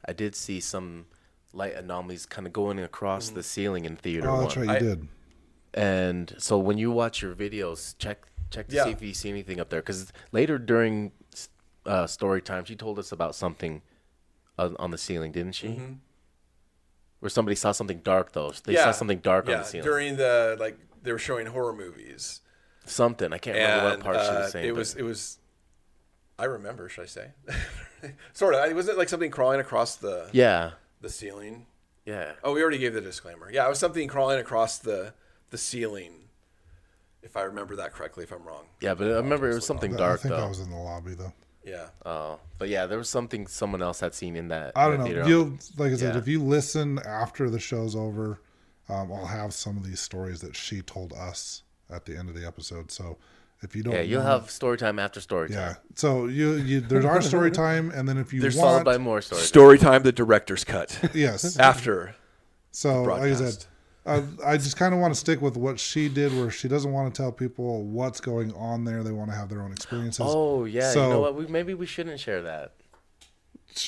I did see some light anomalies kind of going across the ceiling in theater Oh, that's one. right. You I- did. And so when you watch your videos, check check to Yeah. see if you see anything up there. Because later during uh, story time, she told us about something on, on the ceiling, didn't she? Where somebody saw something dark though. They saw something dark yeah, on the ceiling. during the like they were showing horror movies. Something I can't remember what and part she uh, was saying. it but- was it was I remember. Should I say? sort of. It Was it like something crawling across the Yeah. the ceiling? Yeah. Oh, we already gave the disclaimer. Yeah, it was something crawling across the the ceiling. If I remember that correctly, if I'm wrong. Yeah, but I remember it was something I dark think I was in the lobby though. Yeah. Oh, but yeah, there was something someone else had seen in that. I don't the know. theater. You'll like I said, Yeah. if you listen after the show's over, um, I'll have some of these stories that she told us at the end of the episode. So if you don't, Yeah, you'll have story time after story time. Yeah. So you, you there's our story time, and then if you There's want, followed by more story. Story time, the director's cut. yes. After. So like I said. I, I just kind of want to stick with what she did, where she doesn't want to tell people what's going on there. They want to have their own experiences. Oh yeah, So- you know what? We, maybe we shouldn't share that.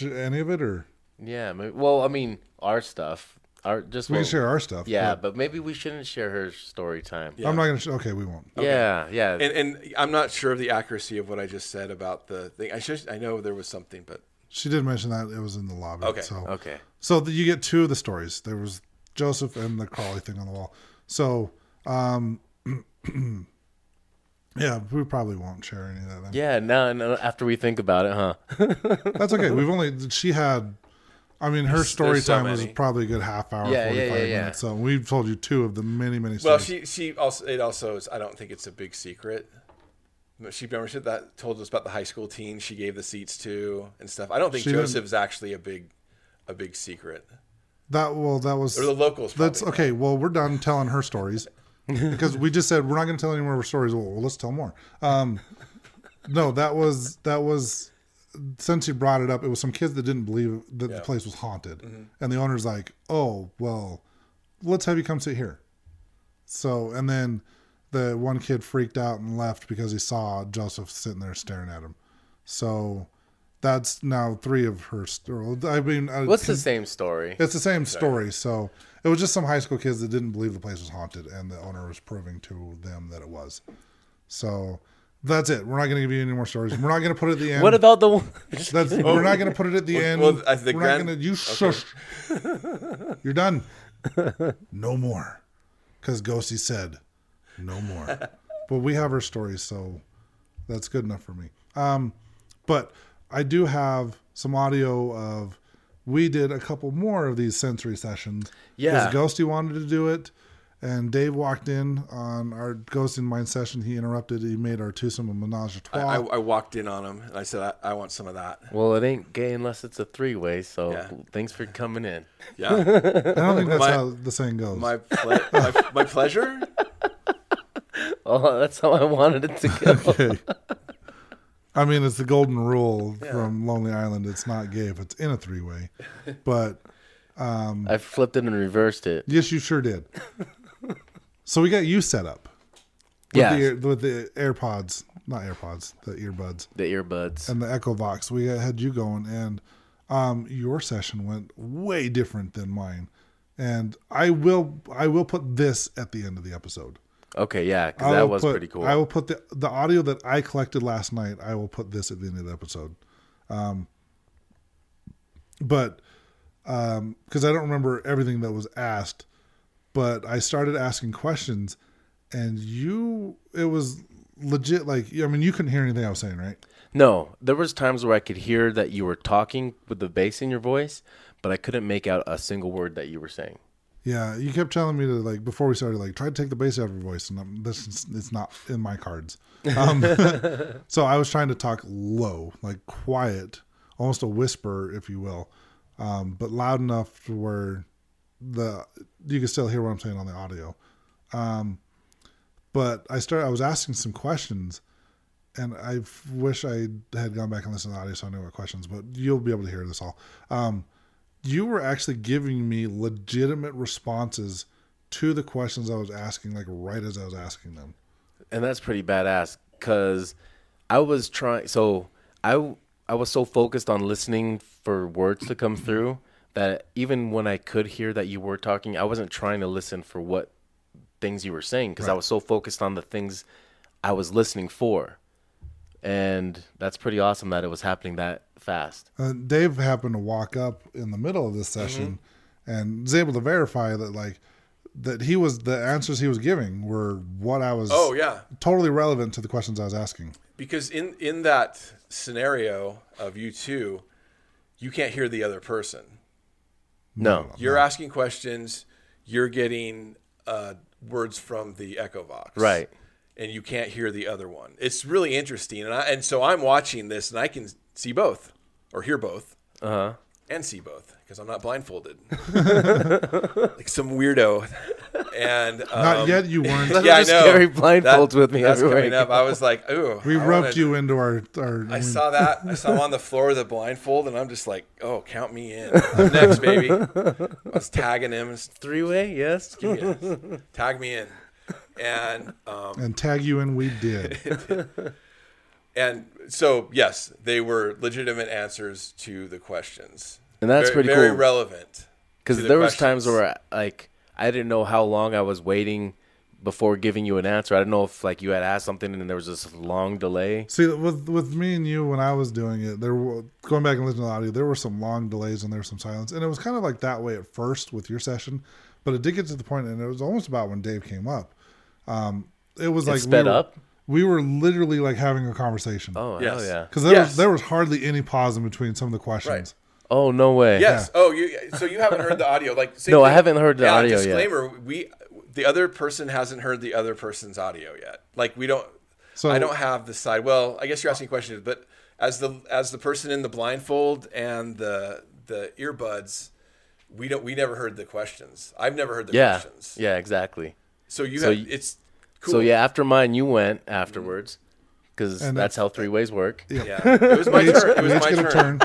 Any of it, or Yeah. Maybe, well, I mean, our stuff. Our just we well, can share our stuff. Yeah, but but maybe we shouldn't share her story time. I'm not gonna. Sh- okay, we won't. Yeah, yeah. And, and I'm not sure of the accuracy of what I just said about the thing. I should. I know there was something, but She did mention that it was in the lobby. Okay. So okay. So the, you get two of the stories. There was Joseph and the crawly thing on the wall. So, um, yeah, we probably won't share any of that. Then. Yeah. No. now, after we think about it, huh? That's okay. We've only she had. I mean, her story so time was probably a good half hour, Yeah, yeah, forty five yeah, yeah. minutes. So we've told you two of the many, many well, stories. she she also it also is. I don't think it's a big secret. She remember she that told us about the high school team she gave the seats to and stuff. I don't think She Joseph's actually a big a big secret. that well, that was Or the locals. That's okay. Well, we're done telling her stories because we just said we're not going to tell any more of her stories. Well, well, let's tell more. Um, no, that was that was since you brought it up. It was some kids that didn't believe that the place was haunted, and the owner's like, "Oh, well, let's have you come sit here." So, and then the one kid freaked out and left because he saw Joseph sitting there staring at him. So. That's now three of her stories. I mean, uh, What's the same story? it's the same story. So it was just some high school kids that didn't believe the place was haunted, and the owner was proving to them that it was. So that's it. We're not going to give you any more stories. We're not going to put it at the end. What about the one? That's, we're not going to put it at the Well- end. well, I think we're grand- not going to. You shush. You're done. No more, because Ghosty said no more. but we have our stories, so that's good enough for me. Um, but I do have some audio of. We did a couple more of these sensory sessions. Yeah. Because Ghosty wanted to do it, and Dave walked in on our Ghosting Mind session. He interrupted. He made our twosome a menage a I, trois. I, I walked in on him and I said, I, I want some of that. Well, it ain't gay unless it's a three way. So Yeah. thanks for coming in. Yeah, I don't think that's My- how the saying goes. my, ple- my my pleasure. Oh, that's how I wanted it to go. Okay. I mean, it's the golden rule from Lonely Island. It's not gay if it's in a three way. But um, I flipped it and reversed it. yes, you sure did. So we got you set up. With Yeah. The, ear- with the AirPods, not AirPods, the earbuds The earbuds. and the Echo Vox. We had you going, and um, your session went way different than mine. And I will, I will put this at the end of the episode. Okay, yeah, because that was put- pretty cool. I will put the the audio that I collected last night. I will put this at the end of the episode. Um, but because I don't remember everything that was asked, but I started asking questions, and you, it was legit. Like I mean, you couldn't hear anything I was saying, right? No, there was times where I could hear that you were talking with the bass in your voice, but I couldn't make out a single word that you were saying. Yeah, you kept telling me to like before we started, like try to take the bass out of your voice, and I'm, this is, it's not in my cards. Um, so I was trying to talk low, like quiet, almost a whisper, if you will, um, but loud enough to where the you can still hear what I'm saying on the audio. Um, but I started. I was asking some questions, and I wish I had gone back and listened to the audio so I knew what questions. But you'll be able to hear this all. Um, you were actually giving me legitimate responses to the questions I was asking, like right as I was asking them. and that's pretty badass because I was trying. So I I was so focused on listening for words to come through that even when I could hear that you were talking, I wasn't trying to listen for what things you were saying because I was so focused on the things I was listening for, and that's pretty awesome that it was happening that fast. Uh, Dave happened to walk up in the middle of this session and was able to verify that, like, that he was the answers he was giving were what I was. Oh yeah, totally relevant to the questions I was asking. because in in that scenario of you two, you can't hear the other person. No. You're asking questions. You're getting uh, words from the Echo Vox. Right. And you can't hear the other one. It's really interesting, and I, and so I'm watching this, and I can see both, or hear both, Uh huh. and see both because I'm not blindfolded, like some weirdo. And um, Not yet. You weren't. Let Yeah, I know. carry blindfolds with me that's everywhere. coming up. I was like, ooh. We I roped wanna- you into our. our I saw that. I saw him on the floor with a blindfold, and I'm just like, oh, count me in. I'm next, baby. I was tagging him. Three way, yes. Give me a- tag me in. And um, and tag you in. We did. and so yes, they were legitimate answers to the questions. And that's very, pretty very cool. relevant. Because to the there was times where like I didn't know how long I was waiting before giving you an answer. I don't know if like you had asked something and there was this long delay. See, with with me and you, when I was doing it, there were going back and listening to the audio. There were some long delays and there was some silence, and it was kind of like that way at first with your session, but it did get to the point, and it was almost about when Dave came up. Um, it was It like sped we were, up? We were literally like having a conversation. Oh Yes. hell yeah! Because there Yes. was there was hardly any pause in between some of the questions. Right. Oh no way! Yes. Oh, you. So you haven't heard the audio, like same No, I haven't heard the yeah, audio yet. disclaimer, We, the other person hasn't heard the other person's audio yet. Like we don't. So- I don't have the side. Well, I guess you're asking questions, but as the as the person in the blindfold and the the earbuds, we don't. We never heard the questions. I've never heard the Yeah, questions. yeah, exactly. So you So have. y- it's cool. So yeah, after mine, you went afterwards mm-hmm. because And that's how three ways work. Yeah. It was my turn. It was my turn. turn.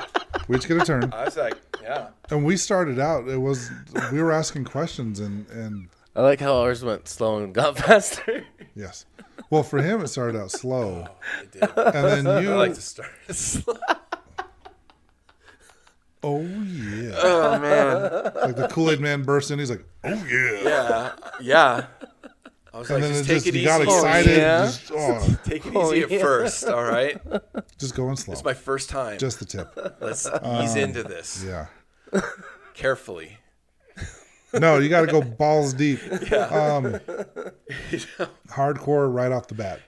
We each get a turn. I was like, yeah. And we started out. It was we were asking questions, and and I like how ours went slow and got faster. yes. Well, for him, it started out slow, oh, I did. and then you. I like to start. slow. oh yeah. oh man. like the Kool Aid Man burst in. He's like, "Oh yeah!" Yeah. Yeah. I was And like, just take just it you easy. got excited. yeah. Just, oh, Take it Oh, easy at first, all right? just going slow. It's my first time. just the tip. Let's ease into this Yeah. carefully. No, you got to go balls deep. Um, hardcore right off the bat.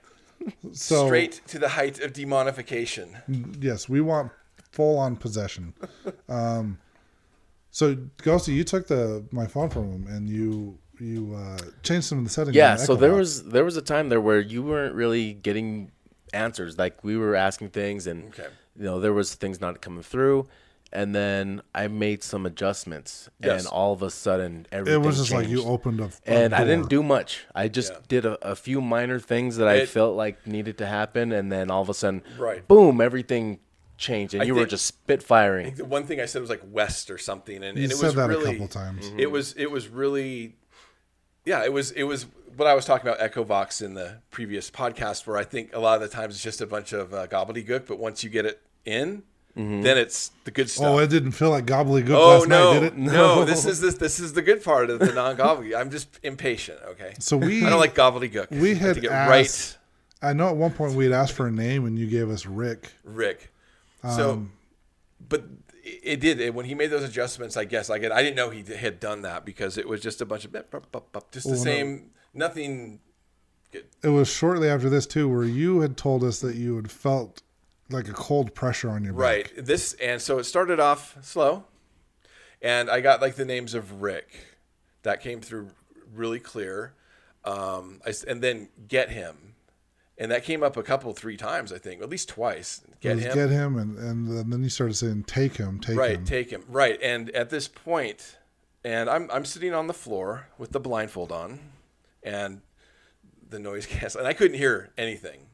So Straight to the height of demonification. yes, we want full on possession. Um, so Ghosty, you took the my phone from him and you you uh, changed some of the settings. yeah, so there was there was a time there where you weren't really getting answers. Like we were asking things, and Okay. you know there was things not coming through. And then I made some adjustments, Yes. and all of a sudden everything It was just like you opened up. a and I didn't do much. I just Yeah. did a, a few minor things that I felt like needed to happen, and then all of a sudden, Right. boom, everything changed, and I you were think- just spitfiring. The one thing I said was like west or something, and, You and it said was that really a couple times. it was it was really yeah it was it was what I was talking about Echo Vox in the previous podcast where I think a lot of the times it's just a bunch of uh, gobbledygook but once you get it in then it's the good stuff. Oh, it didn't feel like gobbledygook Oh last no, night, did it? no! This is this this is the good part of the non-gobbledygook. I'm just impatient. Okay, So we I don't like gobbledygook. we had to get asked- right, I know at one point we had asked for a name and you gave us Rick. Rick. So, Um, but it did it, when he made those adjustments. I guess like I didn't know he had done that because it was just a bunch of just the Well, no. same. Nothing. It was shortly after this too, where you had told us that you had felt like a cold pressure on your back. Right. This and so it started off slow, and I got like the names of Rick, that came through really clear, um, I and then get him, and that came up a couple three times I think at least twice. Get him. get him, and, and then you started saying, "Take him, take right him." Right take him right and at this point and I'm, I'm sitting on the floor with the blindfold on and the noise cancel and i couldn't hear anything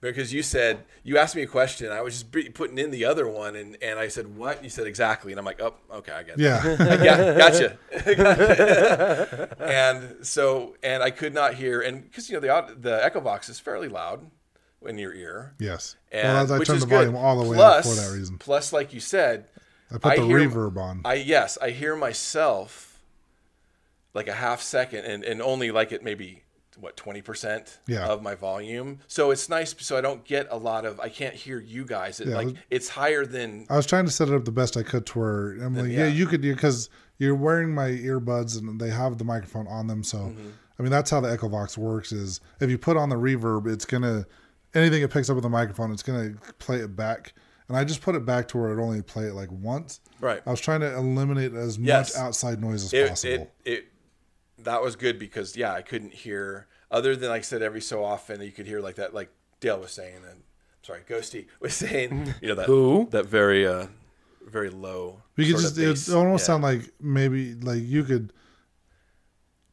because you said you asked me a question i was just putting in the other one and, and i said what you said exactly and i'm like oh okay i get it yeah, I got, gotcha. Gotcha. and so and i could not hear and because you know the the Echo Vox is fairly loud in your ear yes. and, well, I which turned the volume good. all the way plus, up for that reason. Plus, like you said, I put I the hear- reverb on. I yes, I hear myself like a half second, and, and only like it maybe what twenty percent Yeah. of my volume. So it's nice, so I don't get a lot of. I can't hear you guys. It, Yeah, like it's higher than I was trying to set it up the best I could to where I'm like, yeah, yeah. you could because you're wearing my earbuds and they have the microphone on them. So, Mm-hmm. I mean, that's how the Echo Vox works. Is if you put on the reverb, it's gonna anything it picks up with the microphone, it's gonna play it back. And I just put it back to where it only play it like once. Right. I was trying to eliminate as Yes. much outside noise as it, possible. it, it that was good because yeah, I couldn't hear other than like I said every so often you could hear like that like Dale was saying and sorry Ghosty was saying you know that Who? that very uh very low You could just it almost Yeah. sound like maybe like you could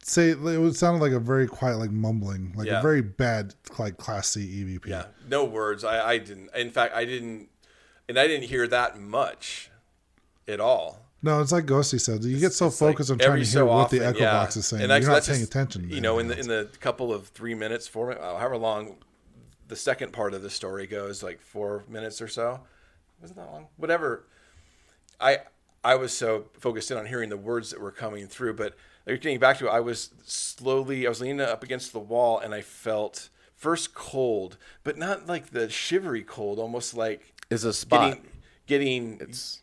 say it would sound like a very quiet like mumbling like Yeah. a very bad like class C EVP. yeah no words I I didn't in fact I didn't and I didn't hear that much at all No, it's like Ghosty said. You get so It's like focused on trying to hear so what often, the Echo yeah. Box is saying. And You're not paying just, attention. You know, in the in the couple of three minutes, four minutes, uh, however long the second part of the story goes, like four minutes or so. Was it that long? Whatever. I I was so focused in on hearing the words that were coming through, but like, getting back to it, I was slowly, I was leaning up against the wall, and I felt first cold, but not like the shivery cold, almost like Is a spot. getting getting it's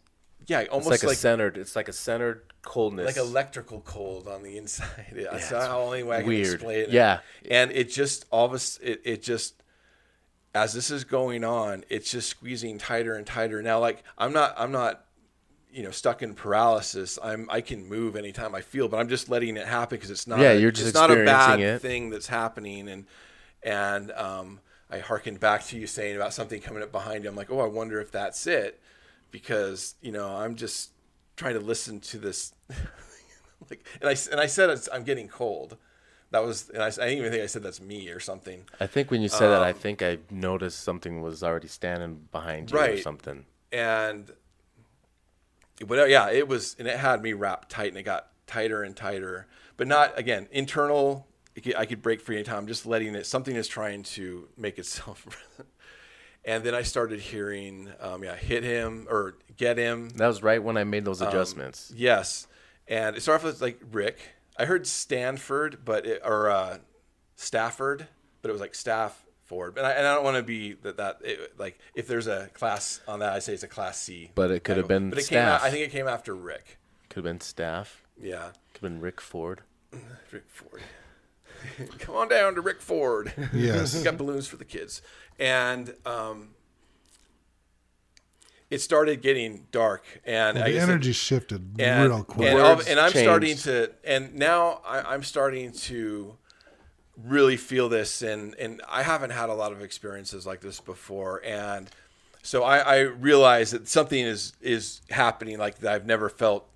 yeah, it's almost like, like a centered. It's like a centered coldness. like electrical cold on the inside. Yeah, that's it's the only way I can weird. explain it. Yeah. and it just all of us, it, it just as this is going on, it's just squeezing tighter and tighter. Now, like I'm not, I'm not, you know, stuck in paralysis. I'm, I can move anytime I feel, but I'm just letting it happen because it's not. Yeah, you're just it's not a bad it. thing that's happening, and and um, I harkened back to you saying about something coming up behind you. I'm like, oh, I wonder if that's it, because you know I'm just trying to listen to this, like, and I and I said it's, I'm getting cold. That was, and I, I didn't even think I said that's me or something. I think when you said that, I Um, think I noticed something was already standing behind you or something. and but yeah, it was, and it had me wrapped tight, and it got tighter and tighter. But not again internal. I could break free anytime. I'm just letting it. Something is trying to make itself. and then I started hearing, um, yeah, hit him or get him. That was right when I made Um, those adjustments. Yes, and it started off with like Rick. I heard Stanford, but it, or uh, Stafford, but it was like Stafford. And I, and I don't want to be that that it, like if there's a class on that, I say it's a class C. But it could have been But it came out. I think it came after Rick. Could have been staff. Yeah, Could have been Rick Ford. Rick Ford. Come on down to Rick Ford. Yes. He's got balloons for the kids, and um, it started getting dark, and I the guess it- energy shifted and, real quick. And, all- and I'm starting to, and now I, I'm starting to really feel this, and and I haven't had a lot of experiences like this before, and so I, I realize that something is is happening like that I've never felt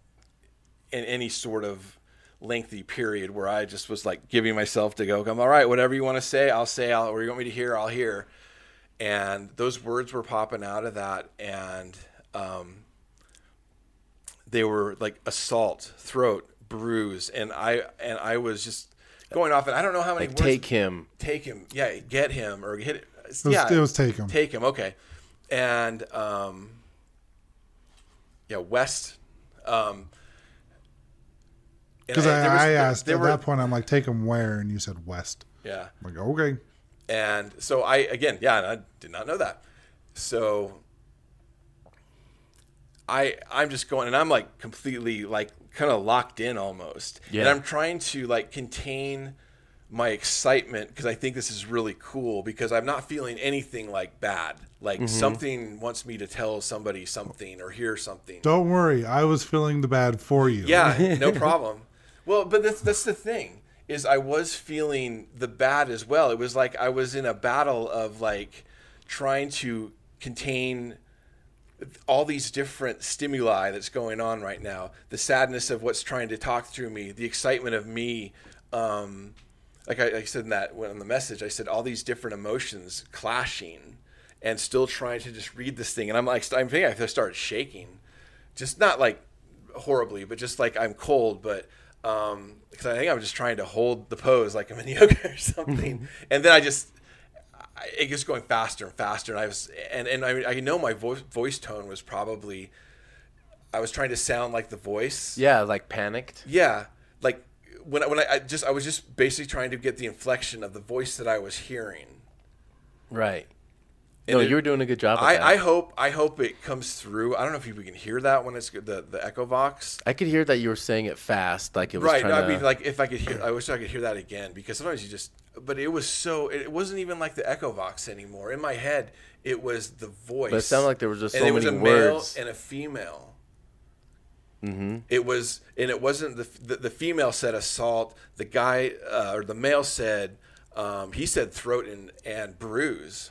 in any sort of lengthy period where I just was like giving myself to go, come, all right, whatever you want to say, I'll say, I'll, or you want me to hear, I'll hear. And those words were popping out of that. And, um, they were like assault, throat, bruise. And I, and I was just going off and I don't know how many Like words. take him. take him. Yeah. Get him or hit it. was- yeah. it was take him. Take him. Okay. And, um, yeah, West, um, and Because I, there was- I asked there at were- that point, I'm like, take them where? And you said west. Yeah. I'm like, okay. And so I again, yeah, and I did not know that. So I I'm just going and I'm like completely like kind of locked in almost. And I'm trying to like contain my excitement because I think this is really cool because I'm not feeling anything like bad. Like Mm-hmm. something wants me to tell somebody something or hear something. Don't worry. I was feeling the bad for you. Yeah, no problem. Well, but that's that's the thing is I was feeling the bad as well. It was like I was in a battle of like trying to contain all these different stimuli that's going on right now. The sadness of what's trying to talk through me, the excitement of me. Um, like I, I said in that on the message, I said all these different emotions clashing, and still trying to just read this thing. And I'm like, I'm thinking I started shaking, just not like horribly, but just like I'm cold, but um, because I think I was just trying to hold the pose like I'm in yoga or something, and then I just I- it gets going faster and faster, and I was and and I, I know my voice voice tone was probably I was trying to sound like the voice, Yeah, like panicked. yeah, like when I, when I, I just I was just basically trying to get the inflection of the voice that I was hearing, Right. No, it- you were doing a good job. I. I hope I hope it comes through. I don't know if we can hear that when it's the the Echo Vox. I could hear that you were saying it fast, like it was Right. trying No, to. I mean, like if I could hear, I wish I could hear that again because sometimes you just. But it was so. It wasn't even like the Echo Vox anymore. In my head, it was the voice. But it sounded like there was just and so it was many a male and a female. Mm-hmm. It was, and it wasn't the, the the female said assault. The guy uh, or the male said um, he said throat and and bruise.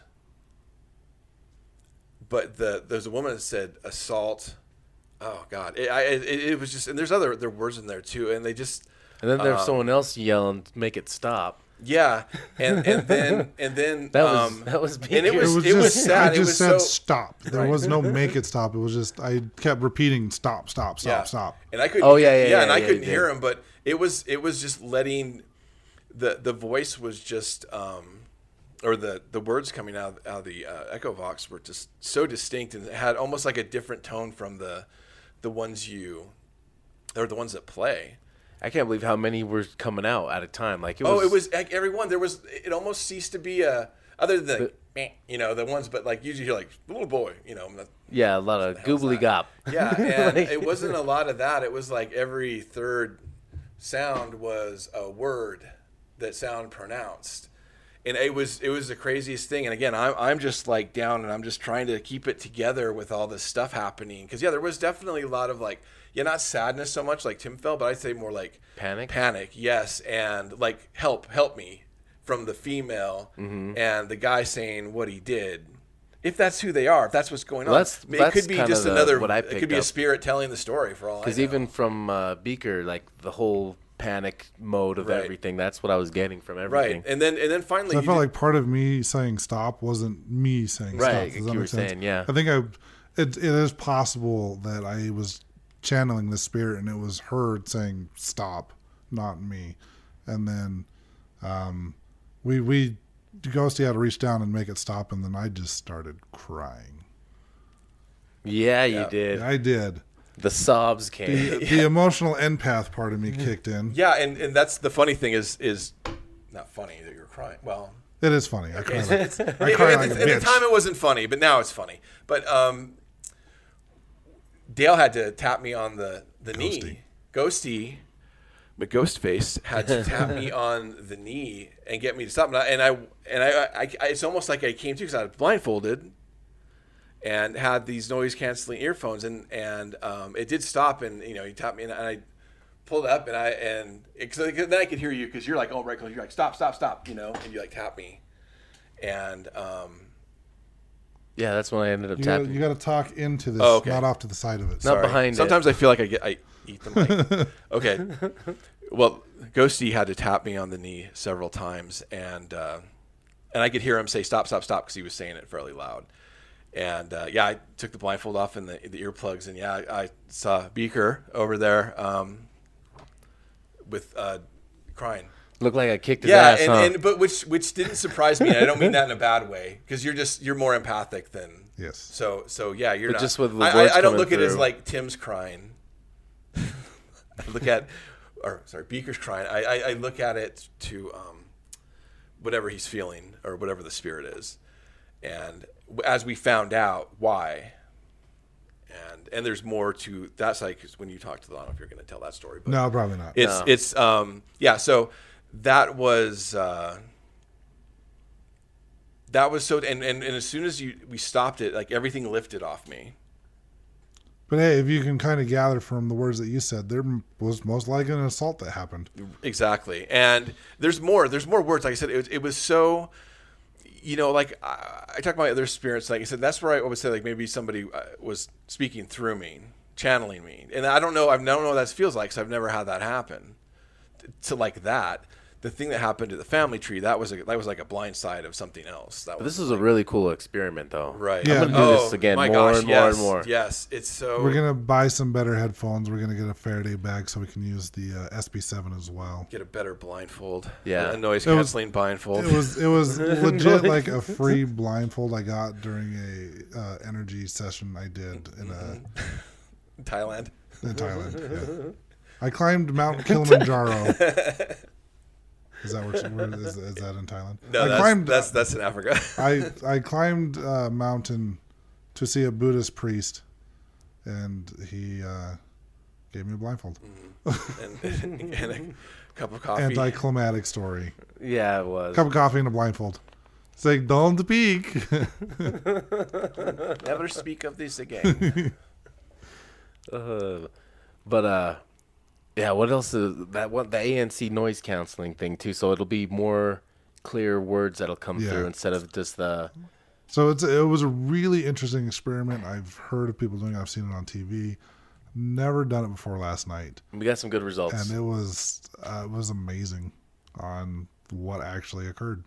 But the there's a woman that said assault. Oh God, it, I, it, it was just and there's other there words in there too, and they just and then there's um, someone else yelling, "Make it stop!" yeah, and and then and then That was- um, that was and it was It was it just, was sad. I it just was said so stop. There was no make it stop. It was just I kept repeating stop, stop, stop, yeah. stop. And I couldn't. Oh, yeah, yeah, yeah, and I couldn't hear him, but it was it was just letting the the voice was just um, or the the words coming out, out of the uh, Echo Vox were just so distinct and had almost like a different tone from the the ones you or the ones that play. I can't believe how many were coming out at a time. Like it was. Oh, it was like everyone. There was. It almost ceased to be a other than the, you know the ones, but like usually you're like little boy, you know. that- Yeah, a lot of goobly gop. Yeah, and Like- it wasn't a lot of that. It was like every third sound was a word that sound pronounced. And it was it was the craziest thing. And again, I'm I'm just like down and I'm just trying to keep it together with all this stuff happening. Because yeah, there was definitely a lot of like yeah, not sadness so much like Tim felt, but I'd say more like Panic? Panic, yes, and like help, help me from the female Mm-hmm. and the guy saying what he did. If that's who they are, if that's what's going on, Well, that's- it could be just the- another. what I it could be a spirit telling the story for all. Because even from uh, Beaker, like the whole panic mode of Right. everything, that's what I was getting from everything. right, and then and then finally, So I felt did- like part of me saying stop wasn't me saying Right, stop. like Does that you were make sense? saying, yeah. I think I it, it is possible that I was channeling the spirit and it was her saying stop, not me. And then um, we we Ghosty had to reach down and make it stop, and then I just started crying. Yeah, you Yeah. did. I did. The sobs came. The, the emotional empath part of me kicked in. yeah, and and that's the funny thing is is not funny that you're crying. Well, It is funny. I cry like, I at, cry at like the, a at the time it wasn't funny, but now it's funny. But um, Dale had to tap me on the the knee. Ghosty, but Ghostface had to tap me on the knee and get me to stop. And I and I, and I, I, I it's almost like I came to because I was blindfolded and had these noise canceling earphones, and and um, it did stop. And you know, he tapped me, and I pulled up, and I and it, so then I could hear you because you're like, oh right, because you're like, stop, stop, stop, you know, and you like tap me, and um, yeah, that's when I ended up You gotta, tapping. you got to talk into this, Oh, okay. not off to the side of it. Not Sorry. behind it. Sometimes I feel like I get I eat the mic. okay. Well, Ghosty had to tap me on the knee several times, and uh, and I could hear him say stop, stop, stop because he was saying it fairly loud. And uh, yeah, I took the blindfold off and the, the earplugs, and yeah, I, I saw Beaker over there um, with uh, crying. Looked like I kicked his Yeah, ass. and, huh? and but which which didn't surprise me. I don't mean that in a bad way because you're just you're more empathic than Yes. so so yeah, you're But not. just with the I, words I, I don't coming look at it as like Tim's crying. I look at, or sorry, Beaker's crying. I, I, I look at it to um, whatever he's feeling or whatever the spirit is, and w- as we found out why. And and there's more to that side because when you talk to the, I don't know if you're going to tell that story, but No, probably not. it's No. it's um yeah. So that was uh, that was so and, and and as soon as you we stopped it, like everything lifted off me. But hey, if you can kind of gather from the words that you said, there was most likely an assault that happened. Exactly. And there's more. There's more words. Like I said, it was, it was so. You know, like I, I talk about other spirits. Like I said, that's where I always say like maybe somebody uh, was speaking through me, channeling me, and I don't know. I don't know what that feels like because I've never had that happen. To like that, the thing that happened to the family tree that was a, that was like a blind side of something else. That But was this is a really cool experiment, though. right. Yeah. I'm gonna do this again my more gosh, and more yes, and more. Yes, it's so. We're gonna buy some better headphones. We're gonna get a Faraday bag so we can use the uh, SB7 as well. get a better blindfold. Yeah. a noise It canceling blindfold. It was it was legit like a free blindfold I got during a uh, energy session I did in a Thailand. in Thailand. Yeah. I climbed Mount Kilimanjaro. Is that where, where is, is that in Thailand? No, I that's, climbed. that's that's in Africa. I I climbed a mountain to see a Buddhist priest, and he uh, gave me a blindfold. and, and a cup of coffee. Anticlimactic story. Yeah, it was. Cup of coffee and a blindfold. Saying don't peek. Never speak of this again. uh, but uh, yeah. What else is that? What the ANC noise canceling thing too? So it'll be more clear words that'll come Yeah. through instead of just the. So it's it was a really interesting experiment. I've heard of people doing. it. I've seen it on TV. Never done it before last night, We got some good results. and it was uh, it was amazing on what actually occurred.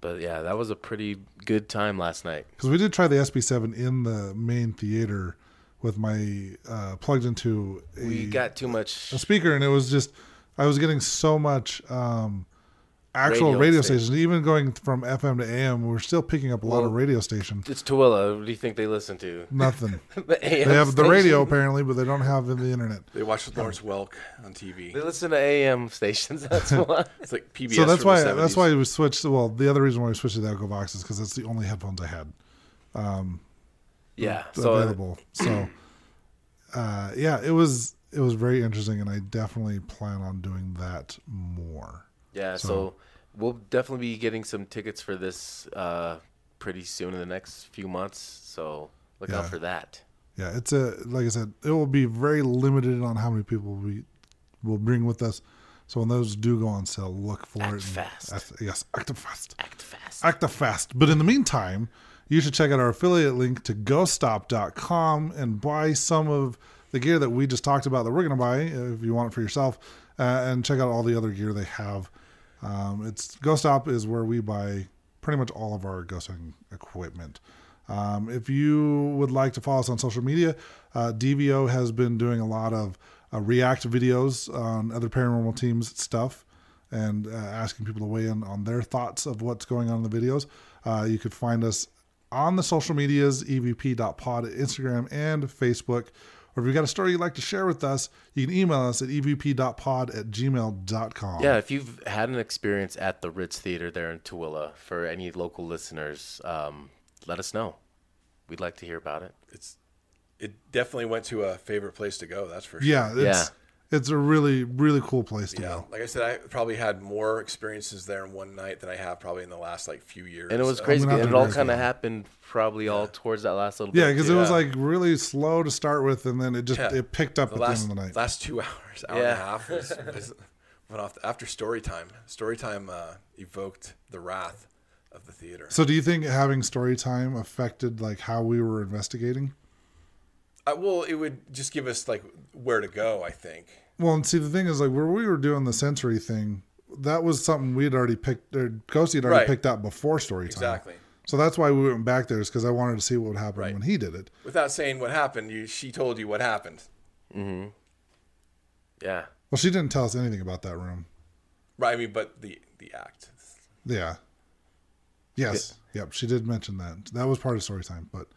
but yeah, that was a pretty good time last night. Because we did try the SB7 in the main theater with my uh, plugged into a, We got too much. a speaker, and it was just I was getting so much um, actual Radio radio, stations. stations. Even going from FM to AM, we're still picking up a lot of radio stations. It's Tooele. What do you think they listen to? Nothing. the They have the radio apparently, but they don't have the internet. they watched Lawrence Welk on TV. They listen to AM stations. That's why. It's like PBS. so that's why the that's 70s. why we switched. Well, the other reason why we switched to the Echo Vox is because that's the only headphones I had Yeah. So uh, available. So, uh, yeah, it was it was very interesting, and I definitely plan on doing that more. Yeah, so, So- we'll definitely be getting some tickets for this uh, pretty soon in the next few months. So look out for that. Yeah, it's a like I said, it will be very limited on how many people we will bring with us. So when those do go on sale, look for Act it. fast. act- yes, act fast. Act fast. Act fast. But in the meantime, you should check out our affiliate link to GhostStop.com and buy some of the gear that we just talked about that we're going to buy uh, if you want it for yourself, uh, and check out all the other gear they have. Um, it's Ghost Stop is where we buy pretty much all of our ghosting equipment. Um, if you would like to follow us on social media, uh, DVO has been doing a lot of uh, react videos on other paranormal teams stuff and uh, asking people to weigh in on their thoughts of what's going on in the videos. Uh, you could find us on the social medias, evp.pod at Instagram and Facebook. Or if you've got a story you'd like to share with us, you can email us at evp.pod at gmail.com. Yeah, if you've had an experience at the Ritz Theater there in Tooele, for any local listeners, um, let us know. We'd like to hear about it. it's it definitely went to a favorite place to go. That's for sure. Yeah, it's, it's a really, really cool place to Yeah, go. like I said, I probably had more experiences there in one night than I have probably in the last like few years. And it was So- crazy. And it all kind of happened probably all towards that last little Yeah, bit. because it was like really slow to start with, and then it just Yeah. it picked up The at last, the end of the night. last two hours, hour Yeah. and a half, was, was- went off after story time. Story time uh, evoked the wrath of the theater. So, do you think having story time affected like how we were investigating? Uh, well, it would just give us like where to go. I think. Well, and see, the thing is, like where we were doing the sensory thing, that was something we'd already picked, or Ghosty had already Right. picked out before story time. Exactly. So that's why we went back there, is because I wanted to see what would happen Right. when he did it. Without saying what happened, you she told you what happened. Mm-hmm. Yeah. Well, she didn't tell us anything about that room. Right. I mean, but the the act. Yeah. Yes. Yep. She did mention that. That was part of story time, but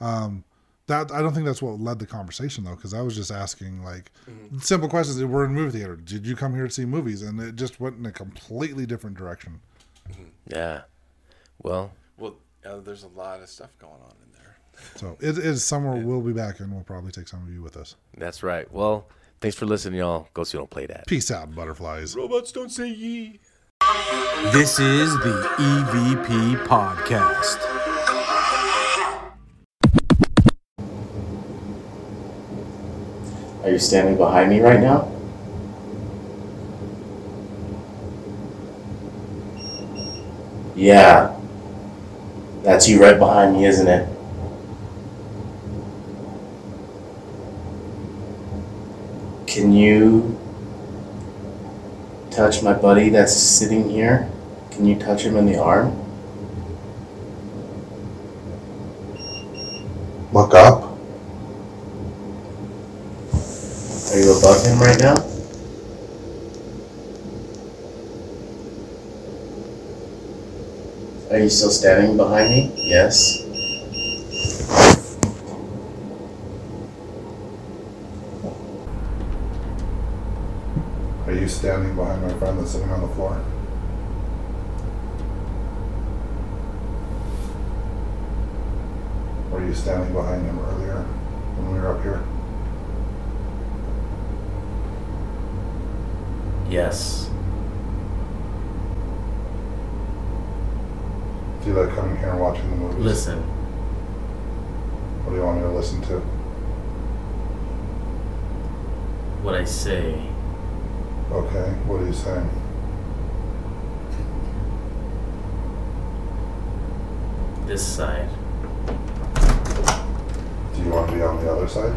um, that I don't think that's what led the conversation though, because I was just asking like simple questions. We're in a movie theater. Did you come here to see movies? And it just went in a completely different direction. Yeah. Well, Well, uh, there's a lot of stuff going on in there. So it is somewhere we'll be back, and we'll probably take some of you with us. that's right. Well, thanks for listening, y'all. Go see Don't Play That. Peace out, butterflies. Robots don't say ye. This is the EVP Podcast. Are you standing behind me right now? Yeah. That's you right behind me, isn't it? Can you touch my buddy that's sitting here? Can you touch him in the arm? Look up. Him right now? Are you still standing behind me? Yes. Are you standing behind my friend that's sitting on the floor? Were you standing behind him earlier when we were up here? Yes. Do you like coming here and watching the movies? Listen. What do you want me to listen to? What I say. Okay, what are you saying? This side. Do you want to be on the other side?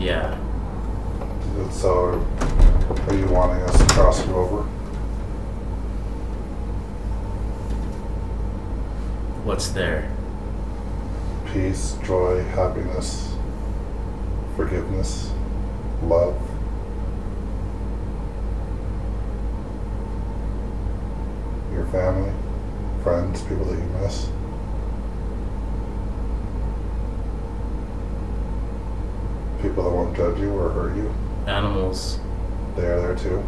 Yeah. So, are you wanting us to cross you over? What's there? Peace, joy, happiness, forgiveness, love. Your family, friends, people that you miss. People that won't judge you or hurt you, Animals. they are there too.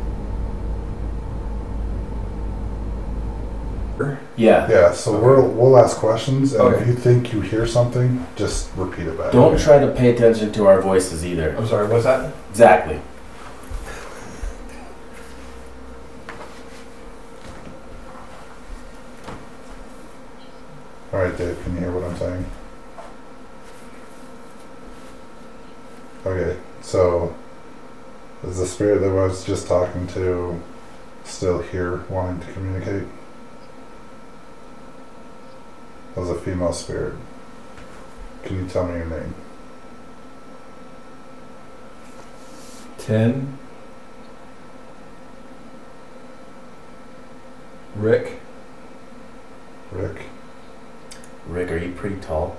Yeah. Yeah, so we'll we'll ask questions, and Okay. if you think you hear something, just repeat it back. Don't try to pay attention to our voices either. I'm sorry, what's that? Exactly. All right, Dave, can you hear what I'm saying? Okay, so is the spirit that I was just talking to still here, wanting to communicate? That was a female spirit. Can you tell me your name? Ten. Rick. Rick? Rick, are you pretty tall?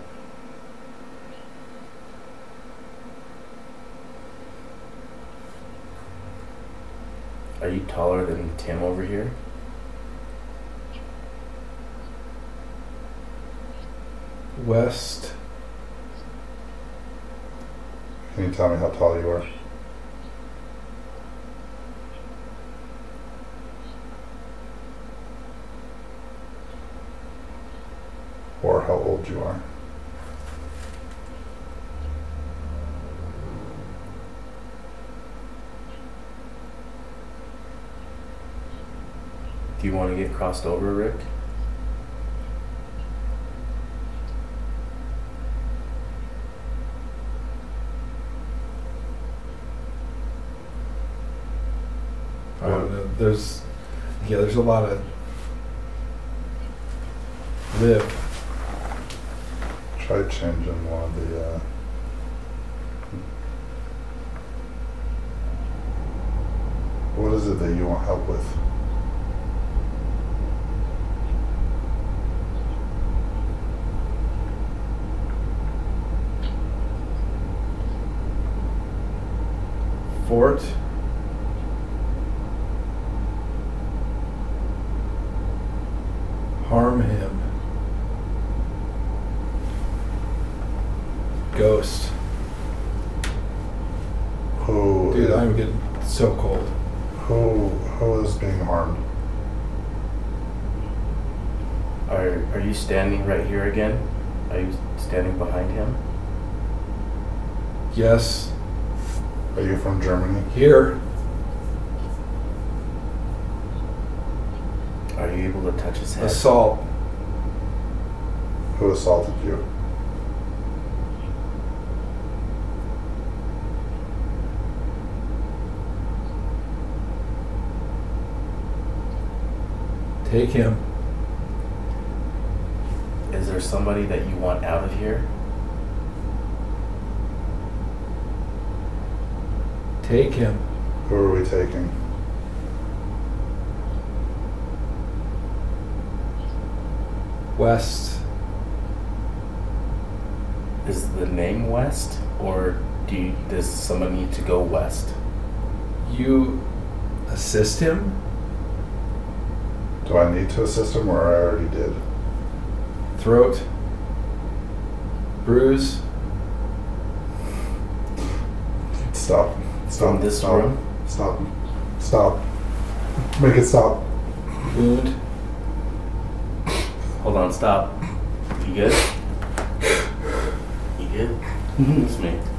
Are you taller than Tim over here? West. Can you tell me how tall you are? Or how old you are? Want to get crossed over, Rick? I don't know. There's, yeah, there's a lot of live. Try changing one of the, uh, what is it that you want help with? Fort. Harm him. Ghost. Who Dude, is- I'm getting so cold. who who is being harmed? Are Are you standing right here again? Are you standing behind him? Yes. Are you from Germany? Here. Are you able to touch his head? Assault. Who assaulted you? Take him. Is there somebody that you want out of here? Take him. Who are we taking? West. Is the name West, or do you, does someone need to go west? You assist him? Do I need to assist him or I already did? Throat. Bruise. Stop. From this stop, room? Stop. Stop. Make it stop. Wound. Hold on, stop. You good? You good? Mm-hmm. It's me.